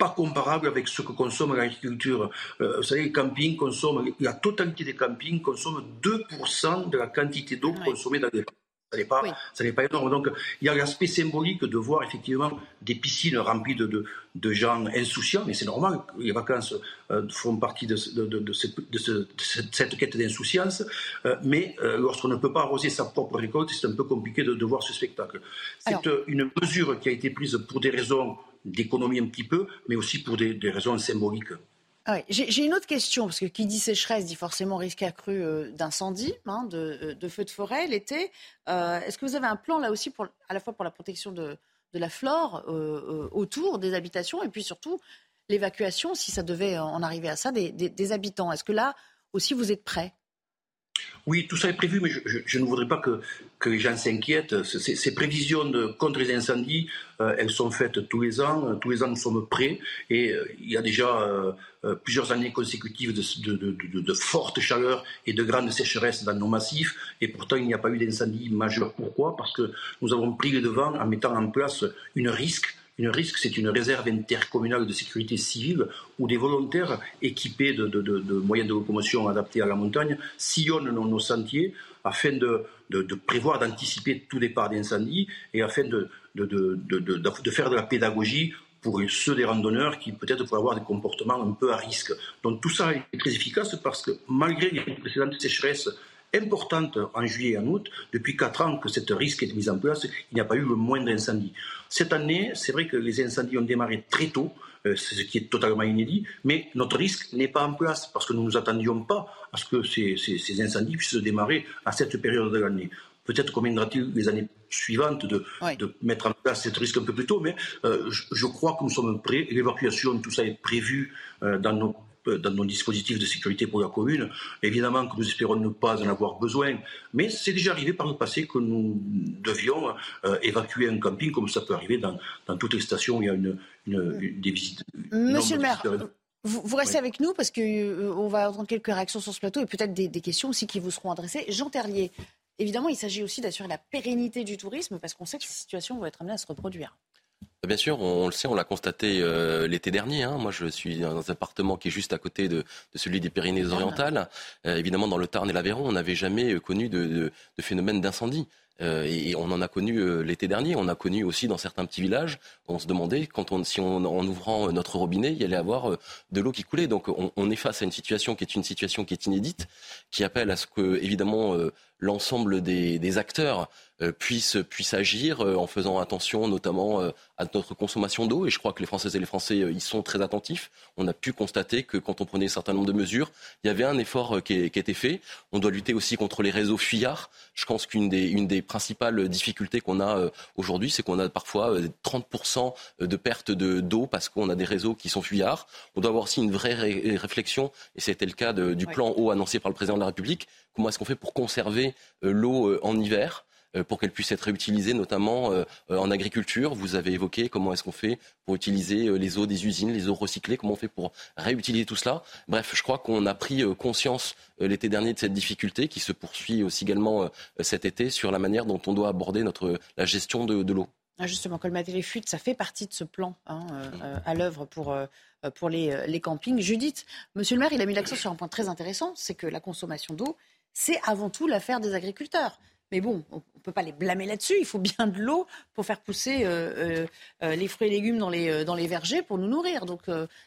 pas comparable avec ce que consomme l'agriculture. Euh, vous savez, les campings consomment, la totalité des campings consomment 2% de la quantité d'eau consommée dans les ça n'est pas, pas énorme. Donc, il y a l'aspect symbolique de voir effectivement des piscines remplies de, de, gens insouciants, mais c'est normal. Les vacances euh, font partie de, de cette, quête d'insouciance. Euh, mais lorsqu'on ne peut pas arroser sa propre récolte, c'est un peu compliqué de, voir ce spectacle. C'est une mesure qui a été prise pour des raisons d'économie un petit peu, mais aussi pour des, raisons symboliques. Ah J'ai une autre question, parce que qui dit sécheresse dit forcément risque accru euh, d'incendie, hein, de, de, feux de forêt l'été. Euh, est-ce que vous avez un plan là aussi, à la fois pour la protection de, la flore euh, autour des habitations et puis surtout l'évacuation, si ça devait en arriver à ça, des, des habitants? Est-ce que là aussi vous êtes prêts? Oui, tout ça est prévu, mais je, ne voudrais pas que, les gens s'inquiètent. Ces, prévisions de, contre les incendies, euh, elles sont faites tous les ans. Tous les ans, nous sommes prêts. Et euh, il y a déjà euh, plusieurs années consécutives de, de, fortes chaleurs et de grandes sécheresses dans nos massifs. Et pourtant, il n'y a pas eu d'incendie majeur. Pourquoi? Parce que nous avons pris les devants en mettant en place une risque une risque, c'est une réserve intercommunale de sécurité civile où des volontaires équipés de, moyens de locomotion adaptés à la montagne sillonnent nos, sentiers afin de, prévoir, d'anticiper tout départ d'incendie et afin de, faire de la pédagogie pour ceux des randonneurs qui peut-être pourraient avoir des comportements un peu à risque. Donc tout ça est très efficace parce que malgré les précédentes sécheresses importante en juillet et en août. Depuis quatre ans que cette risque est mise en place, il n'y a pas eu le moindre incendie. Cette année, c'est vrai que les incendies ont démarré très tôt, euh, ce qui est totalement inédit, mais notre risque n'est pas en place parce que nous ne nous attendions pas à ce que ces, incendies puissent démarrer à cette période de l'année. Peut-être conviendra-t-il les années suivantes de, mettre en place ce risque un peu plus tôt, mais euh, je, crois que nous sommes prêts. L'évacuation, tout ça est prévu euh, dans nos dans nos dispositifs de sécurité pour la commune. Évidemment que nous espérons ne pas en avoir besoin, mais c'est déjà arrivé par le passé que nous devions euh, évacuer un camping, comme ça peut arriver dans, toutes les stations où il y a une, des visites. Monsieur le maire. Vous, restez avec nous parce qu'on euh, va entendre quelques réactions sur ce plateau et peut-être des, des, questions aussi qui vous seront adressées. Jean Terlier, évidemment, il s'agit aussi d'assurer la pérennité du tourisme parce qu'on sait que ces situations vont être amenées à se reproduire. Bien sûr, on, le sait, on l'a constaté euh, l'été dernier. Hein. Moi, je suis dans un appartement qui est juste à côté de, celui des Pyrénées-Orientales. Euh, évidemment, dans le Tarn et l'Aveyron, on n'avait jamais euh, connu de, de, de phénomène d'incendie. et, on en a connu l'été dernier. On a connu aussi dans certains petits villages. On se demandait, quand on, si on, en ouvrant notre robinet, il y allait avoir de l'eau qui coulait. Donc, on, est face à une situation qui est une situation qui est inédite, qui appelle à ce que, évidemment, l'ensemble des, des acteurs euh, puissent, puissent agir euh, en faisant attention notamment euh, à notre consommation d'eau. Et je crois que les Françaises et les Français y sont très attentifs. On a pu constater que quand on prenait un certain nombre de mesures, il y avait un effort qui, qui était fait. On doit lutter aussi contre les réseaux fuyards. Je pense qu'une des, une des principales difficultés qu'on a aujourd'hui, c'est qu'on a parfois 30% de perte d'eau parce qu'on a des réseaux qui sont fuyards. On doit avoir aussi une vraie réflexion, et c'était le cas de, du plan eau annoncé par le président de la République. Comment est-ce qu'on fait pour conserver l'eau en hiver euh, pour qu'elle puisse être réutilisée, notamment euh, en agriculture. Vous avez évoqué comment est-ce qu'on fait pour utiliser euh, les eaux des usines, les eaux recyclées, comment on fait pour réutiliser tout cela. Bref, je crois qu'on a pris conscience l'été dernier de cette difficulté qui se poursuit aussi également cet été sur la manière dont on doit aborder notre, la gestion de, l'eau. Ah, justement, colmater les fuites, ça fait partie de ce plan hein, à l'œuvre pour, pour les, les, campings. Judith, Monsieur le maire, il a mis l'accent sur un point très intéressant, c'est que la consommation d'eau, c'est avant tout l'affaire des agriculteurs Mais bon, on ne peut pas les blâmer là-dessus. Il faut bien de l'eau pour faire pousser euh, euh, les fruits et légumes dans les, dans les vergers pour nous nourrir. Donc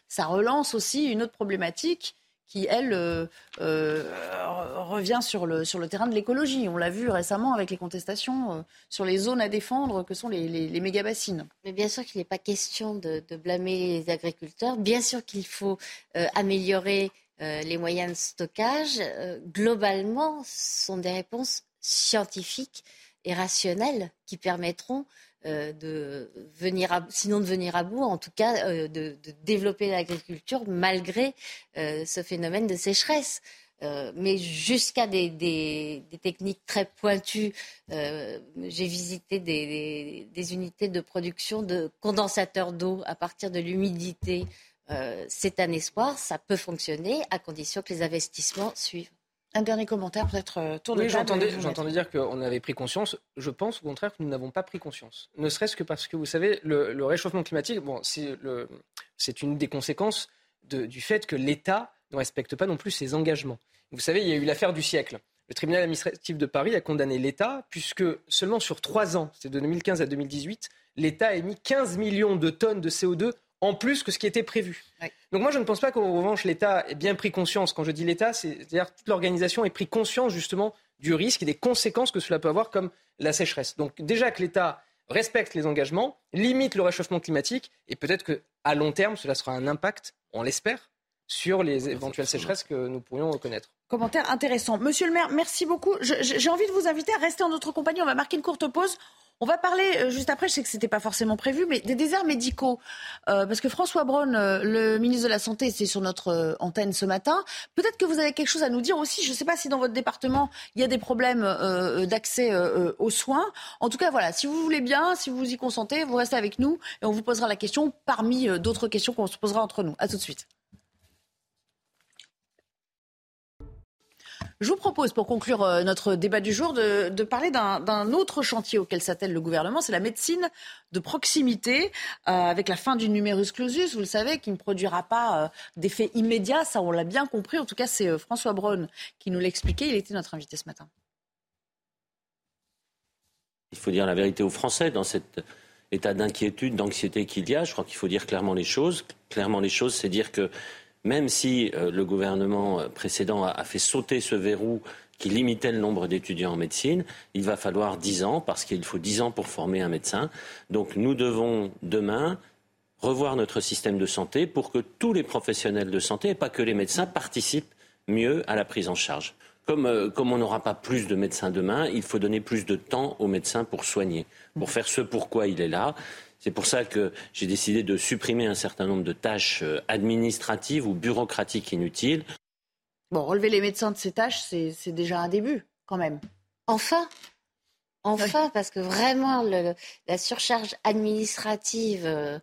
ça relance aussi une autre problématique qui, elle, euh, euh, revient sur le, sur le terrain de l'écologie. On l'a vu récemment avec les contestations euh, sur les zones à défendre que sont les, les, méga-bassines. Mais bien sûr qu'il n'est pas question de, blâmer les agriculteurs. Bien sûr qu'il faut améliorer les moyens de stockage. globalement, ce sont des réponses scientifiques et rationnelles qui permettront euh, de venir à, sinon de venir à bout, en tout cas euh, de, développer l'agriculture malgré euh, ce phénomène de sécheresse. mais jusqu'à des, techniques très pointues, j'ai visité des, unités de production de condensateurs d'eau à partir de l'humidité. C'est un espoir, ça peut fonctionner à condition que les investissements suivent. Un dernier commentaire, peut-être euh, tour de Oui, j'entendais dire qu'on avait pris conscience. Je pense au contraire que nous n'avons pas pris conscience. Ne serait-ce que parce que, vous savez, le, réchauffement climatique, bon, c'est une des conséquences du fait que l'État ne respecte pas non plus ses engagements. Vous savez, il y a eu l'affaire du siècle. Le tribunal administratif de Paris a condamné l'État puisque seulement sur trois ans, c'est de 2015 à 2018, l'État a émis 15 millions de tonnes de CO2 en plus que ce qui était prévu. Donc moi, je ne pense pas qu'en revanche, l'État ait bien pris conscience. Quand je dis l'État, c'est-à-dire toute l'organisation ait pris conscience justement du risque et des conséquences que cela peut avoir comme la sécheresse. Donc déjà que l'État respecte les engagements, limite le réchauffement climatique, et peut-être qu'à long terme, cela sera un impact, on l'espère, sur les éventuelles sécheresses que nous pourrions reconnaître. Commentaire intéressant. Monsieur le maire, merci beaucoup. J'ai envie de vous inviter à rester en notre compagnie. On va marquer une courte pause. On va parler euh, juste après, je sais que ce n'était pas forcément prévu, mais des déserts médicaux. Euh, parce que François Braun, euh, le ministre de la Santé, c'est sur notre antenne ce matin. Peut-être que vous avez quelque chose à nous dire aussi. Je ne sais pas si dans votre département, il y a des problèmes d'accès aux soins. En tout cas, voilà, si vous voulez bien, si vous vous y consentez, vous restez avec nous et on vous posera la question parmi d'autres questions qu'on se posera entre nous. À tout de suite. Je vous propose, pour conclure euh, notre débat du jour, de, parler d'un autre chantier auquel s'attelle le gouvernement, c'est la médecine de proximité, euh, avec la fin du numerus clausus, vous le savez, qui ne produira pas euh, d'effet immédiat, ça on l'a bien compris. En tout cas, c'est François Braun qui nous l'expliquait, il était notre invité ce matin. Il faut dire la vérité aux Français dans cet état d'inquiétude, d'anxiété qu'il y a. Je crois qu'il faut dire clairement les choses. Clairement les choses, c'est dire que même si euh, le gouvernement euh, précédent a, fait sauter ce verrou qui limitait le nombre d'étudiants en médecine, il va falloir dix ans, parce qu'il faut dix ans pour former un médecin. Donc nous devons demain revoir notre système de santé pour que tous les professionnels de santé, et pas que les médecins, participent mieux à la prise en charge. Comme, euh, comme on n'aura pas plus de médecins demain, il faut donner plus de temps aux médecins pour soigner, pour faire ce pourquoi il est là. C'est pour ça que j'ai décidé de supprimer un certain nombre de tâches euh, administratives ou bureaucratiques inutiles. Bon, relever les médecins de ces tâches, c'est déjà un début, quand même. Enfin, enfin, parce que vraiment, la surcharge administrative euh,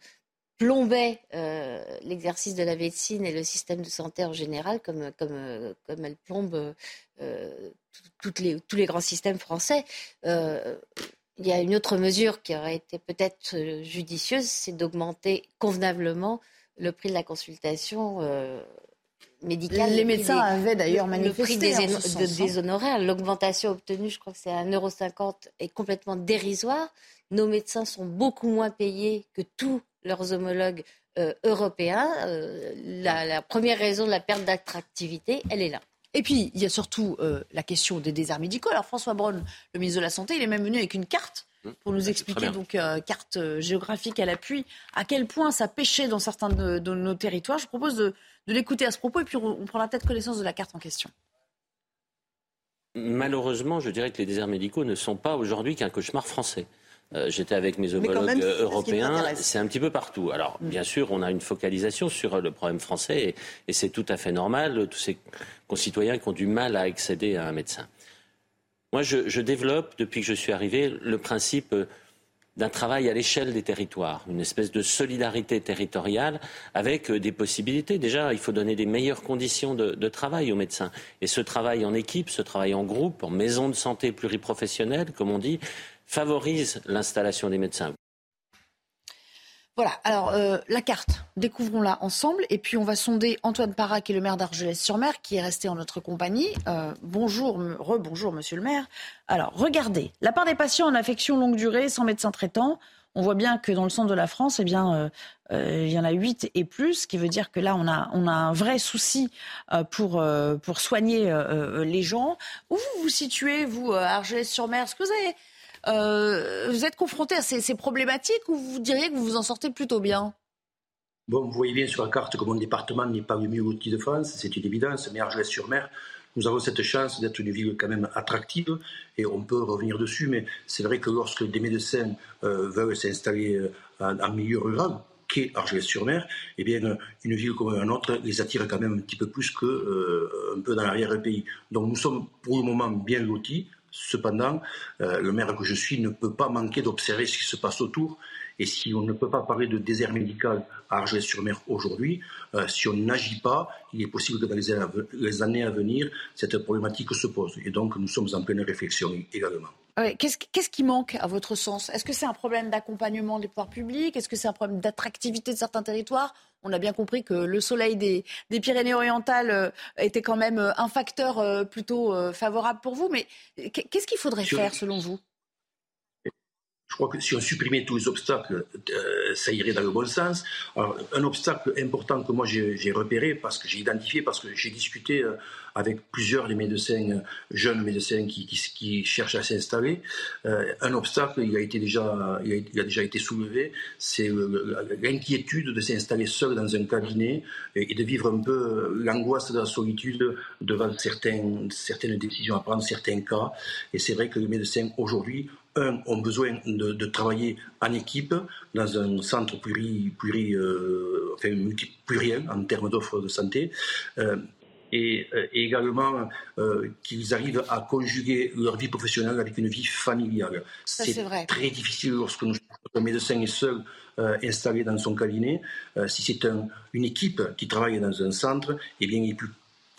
plombait euh, l'exercice de la médecine et le système de santé en général, comme, comme, comme elle plombe toutes les, tous les grands systèmes français il y a une autre mesure qui aurait été peut-être euh, judicieuse, c'est d'augmenter convenablement le prix de la consultation euh, médicale. Les médecins avaient d'ailleurs manifesté le prix des, hein. honoraires. L'augmentation obtenue, je crois que c'est 1,50€ est complètement dérisoire. Nos médecins sont beaucoup moins payés que tous leurs homologues euh, européens. la première raison de la perte d'attractivité, elle est là. Et puis, il y a surtout euh, la question des déserts médicaux. Alors, François Braun, le ministre de la Santé, il est même venu avec une carte mmh. pour nous expliquer, donc, euh, carte euh, géographique à l'appui, à quel point ça pêchait dans certains de, nos territoires. Je propose de, de l'écouter à ce propos et puis on, on prendra peut-être connaissance de la carte en question. Malheureusement, je dirais que les déserts médicaux ne sont pas aujourd'hui qu'un cauchemar français. Euh, j'étais avec mes homologues européens. C'est un petit peu partout. Alors, mm. bien sûr, on a une focalisation sur le problème français et, c'est tout à fait normal. Tous ces concitoyens qui ont du mal à accéder à un médecin. Moi, je, développe, depuis que je suis arrivé, le principe d'un travail à l'échelle des territoires, une espèce de solidarité territoriale avec des possibilités. Déjà, il faut donner des meilleures conditions de, de, travail aux médecins. Et ce travail en équipe, ce travail en groupe, en maison de santé pluriprofessionnelle, comme on dit, favorise l'installation des médecins. Voilà, alors euh, la carte, découvrons-la ensemble. Et puis on va sonder Antoine Parra, qui est le maire d'Argelès-sur-Mer, qui est resté en notre compagnie. Euh, bonjour, rebonjour, monsieur le maire. Alors regardez, la part des patients en affection longue durée sans médecin traitant, on voit bien que dans le centre de la France, eh bien, euh, il y en a 8 et plus, ce qui veut dire que là, on a, on a un vrai souci pour, pour soigner les gens. Où vous vous situez, vous, Argelès-sur-Mer? Est-ce que vous avez euh, vous êtes confronté à ces, problématiques ou vous diriez que vous vous en sortez plutôt bien? Bon, vous voyez bien sur la carte que mon département n'est pas le mieux outil de France, c'est une évidence, mais Argelès-sur-Mer, nous avons cette chance d'être une ville quand même attractive et on peut revenir dessus, mais c'est vrai que lorsque des médecins euh, veulent s'installer euh, en, milieu rural, qu'est Argelès-sur-Mer, eh bien, une ville comme un autre les attire quand même un petit peu plus un peu dans l'arrière-pays. Donc nous sommes pour le moment bien lotis. Cependant, euh, le maire que je suis ne peut pas manquer d'observer ce qui se passe autour. Et si on ne peut pas parler de désert médical à Argelès-sur-Mer aujourd'hui, euh, si on n'agit pas, il est possible que dans les années à venir, cette problématique se pose. Et donc, nous sommes en pleine réflexion également. Qu'est-ce qui manque à votre sens? Est-ce que c'est un problème d'accompagnement des pouvoirs publics? Est-ce que c'est un problème d'attractivité de certains territoires? On a bien compris que le soleil des, Pyrénées-Orientales euh, était quand même euh, un facteur euh, plutôt favorable pour vous. Mais qu'est-ce qu'il faudrait faire selon vous? Je crois que si on supprimait tous les obstacles, euh, ça irait dans le bon sens. Alors, un obstacle important que moi j'ai repéré, parce que j'ai identifié, parce que j'ai discuté avec plusieurs des médecins, euh, jeunes médecins qui, cherchent à s'installer, un obstacle, il a, été déjà, il a, déjà été soulevé, c'est l'inquiétude de s'installer seul dans un cabinet et, de vivre un peu l'angoisse de la solitude devant certaines, certaines décisions à prendre, certains cas. Et c'est vrai que les médecins aujourd'hui un, ont besoin de, travailler en équipe dans un centre pluri, pluri, euh, enfin, pluriel en termes d'offres de santé. Euh, et, euh, également qu'ils arrivent à conjuguer leur vie professionnelle avec une vie familiale. C'est très difficile lorsque un médecin est seul installé dans son cabinet. si c'est une équipe qui travaille dans un centre, eh bien, il est plus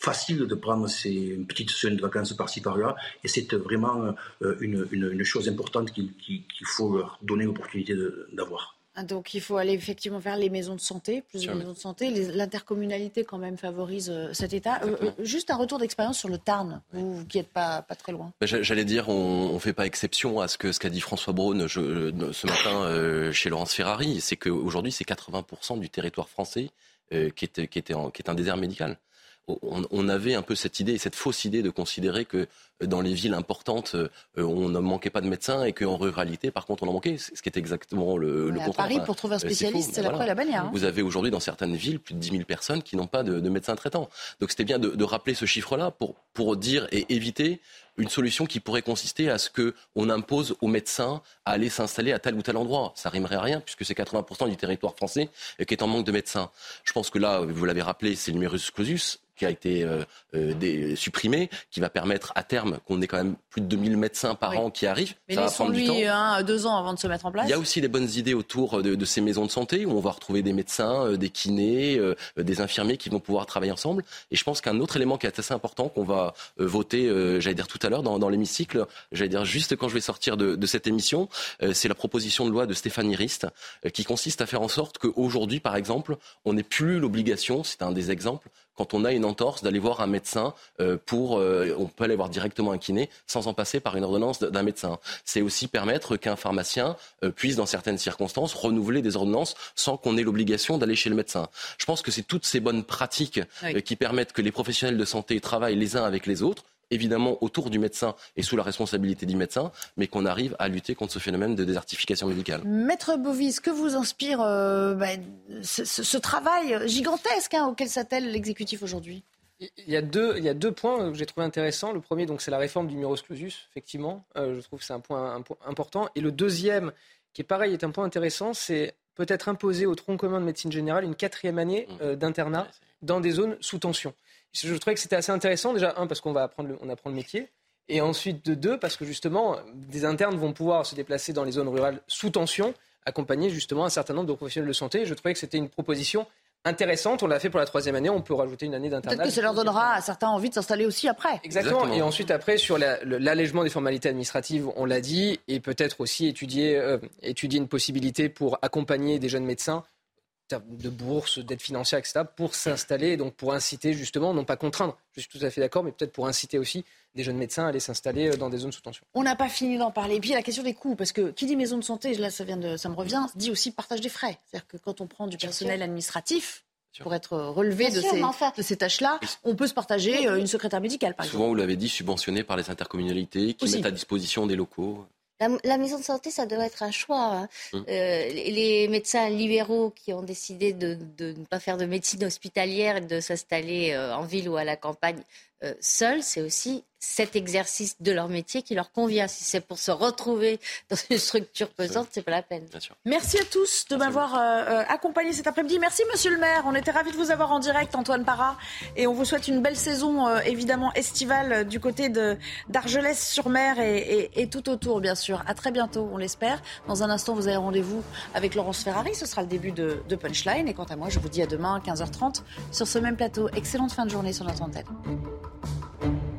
facile de prendre ces petites semaines de vacances par-ci par-là. Et c'est vraiment euh, une, une, chose importante qu'il faut leur donner l'opportunité d'avoir. Donc il faut aller effectivement vers les maisons de santé, plus de maisons de santé. L'intercommunalité quand même favorise euh, cet état. Euh, juste un retour d'expérience sur le Tarn, vous, qui n'êtes pas, pas très loin. Ben, j'allais dire, on ne fait pas exception à ce qu'a ce qu'a dit François Braun ce matin chez Laurence Ferrari. C'est qu'aujourd'hui, c'est 80% du territoire français qui, est, qui, était qui est un désert médical on, avait un peu cette idée, cette fausse idée de considérer que euh, dans les villes importantes, euh, on ne manquait pas de médecins et qu'en ruralité, par contre, on en manquait, ce qui est exactement le, le contraire. À Paris, pour trouver un euh, spécialiste, c'est la voilà. la bannière. Hein. Vous avez aujourd'hui dans certaines villes plus de 10 000 personnes qui n'ont pas de, médecins traitants. Donc c'était bien de, rappeler ce chiffre-là pour, pour dire et éviter une solution qui pourrait consister à ce qu'on impose aux médecins à aller s'installer à tel ou tel endroit. Ça rimerait à rien puisque c'est 80% du territoire français qui est en manque de médecins. Je pense que là, vous l'avez rappelé, c'est le numerus clausus qui a été euh, euh, supprimé, qui va permettre à terme qu'on ait quand même plus de 2000 médecins par an qui arrivent. Mais laissons-lui un, deux ans avant de se mettre en place. Il y a aussi des bonnes idées autour de, ces maisons de santé où on va retrouver des médecins, euh, des kinés, des infirmiers qui vont pouvoir travailler ensemble. Et je pense qu'un autre élément qui est assez important qu'on va voter, j'allais dire tout à l'heure dans, l'hémicycle, j'allais dire juste quand je vais sortir de, de cette émission, c'est la proposition de loi de Stéphanie Rist qui consiste à faire en sorte qu'aujourd'hui, par exemple, on n'ait plus l'obligation, c'est un des exemples, quand on a une entorse, d'aller voir un médecin euh, pour, euh, on peut aller voir directement un kiné sans en passer par une ordonnance d'un médecin. C'est aussi permettre qu'un pharmacien euh, puisse, dans certaines circonstances, renouveler des ordonnances sans qu'on ait l'obligation d'aller chez le médecin. Je pense que c'est toutes ces bonnes pratiques qui permettent que les professionnels de santé travaillent les uns avec les autres évidemment autour du médecin et sous la responsabilité du médecin, mais qu'on arrive à lutter contre ce phénomène de désertification médicale. Maître Bovis, que vous inspire euh, bah, ce, travail gigantesque hein, auquel s'attelle l'exécutif aujourd'hui? Il y, a deux, il y a deux points que j'ai trouvé intéressants. Le premier, donc, c'est la réforme du numerus clausus, effectivement. Euh, je trouve que c'est un point, un point important. Et le deuxième, qui est pareil, est un point intéressant, c'est peut-être imposer au tronc commun de médecine générale une quatrième année mmh. euh, d'internat dans des zones sous tension je trouvais que c'était assez intéressant, déjà, un, parce qu'on va apprendre le, on apprend le métier, et ensuite, de deux, parce que justement, des internes vont pouvoir se déplacer dans les zones rurales sous tension, accompagner justement un certain nombre de professionnels de santé. Je trouvais que c'était une proposition intéressante. On l'a fait pour la troisième année. On peut rajouter une année d'internat. Peut-être que ça leur donnera à certains envie de s'installer aussi après. Exactement. Et ensuite, après, sur l'allègement des formalités administratives, on l'a dit, et peut-être aussi étudier, euh, étudier une possibilité pour accompagner des jeunes médecins de bourse, d'aide financière, etc., pour s'installer, donc pour inciter justement, non pas contraindre, je suis tout à fait d'accord, mais peut-être pour inciter aussi des jeunes médecins à aller s'installer euh, dans des zones sous tension. On n'a pas fini d'en parler. Et puis la question des coûts, parce que qui dit maison de santé, là ça, vient de, ça me revient, dit aussi partage des frais. C'est-à-dire que quand on prend du personnel administratif, pour être relevé de, ces, de, ces, tâches-là, on peut se partager euh, une secrétaire médicale, par Souvent, exemple. vous l'avez dit, subventionné par les intercommunalités qui mettent à disposition des locaux. La, maison de santé, ça doit être un choix. Hein. Hum. Euh, les médecins libéraux qui ont décidé de, ne pas faire de médecine hospitalière et de s'installer euh, en ville ou à la campagne euh, seuls, c'est aussi cet exercice de leur métier qui leur convient. Si c'est pour se retrouver dans une structure pesante, c'est pas la peine. Merci à tous de m'avoir euh, accompagné cet après-midi. Merci Monsieur le maire. On était ravis de vous avoir en direct, Antoine Parra, et on vous souhaite une belle saison évidemment estivale du côté de d'Argelès-sur-Mer et, tout autour, bien sûr. À très bientôt, on l'espère. Dans un instant, vous avez rendez-vous avec Laurence Ferrari. Ce sera le début de, de Punchline. Et quant à moi, je vous dis à demain, 15h30, sur ce même plateau. Excellente fin de journée sur notre antenne. thank you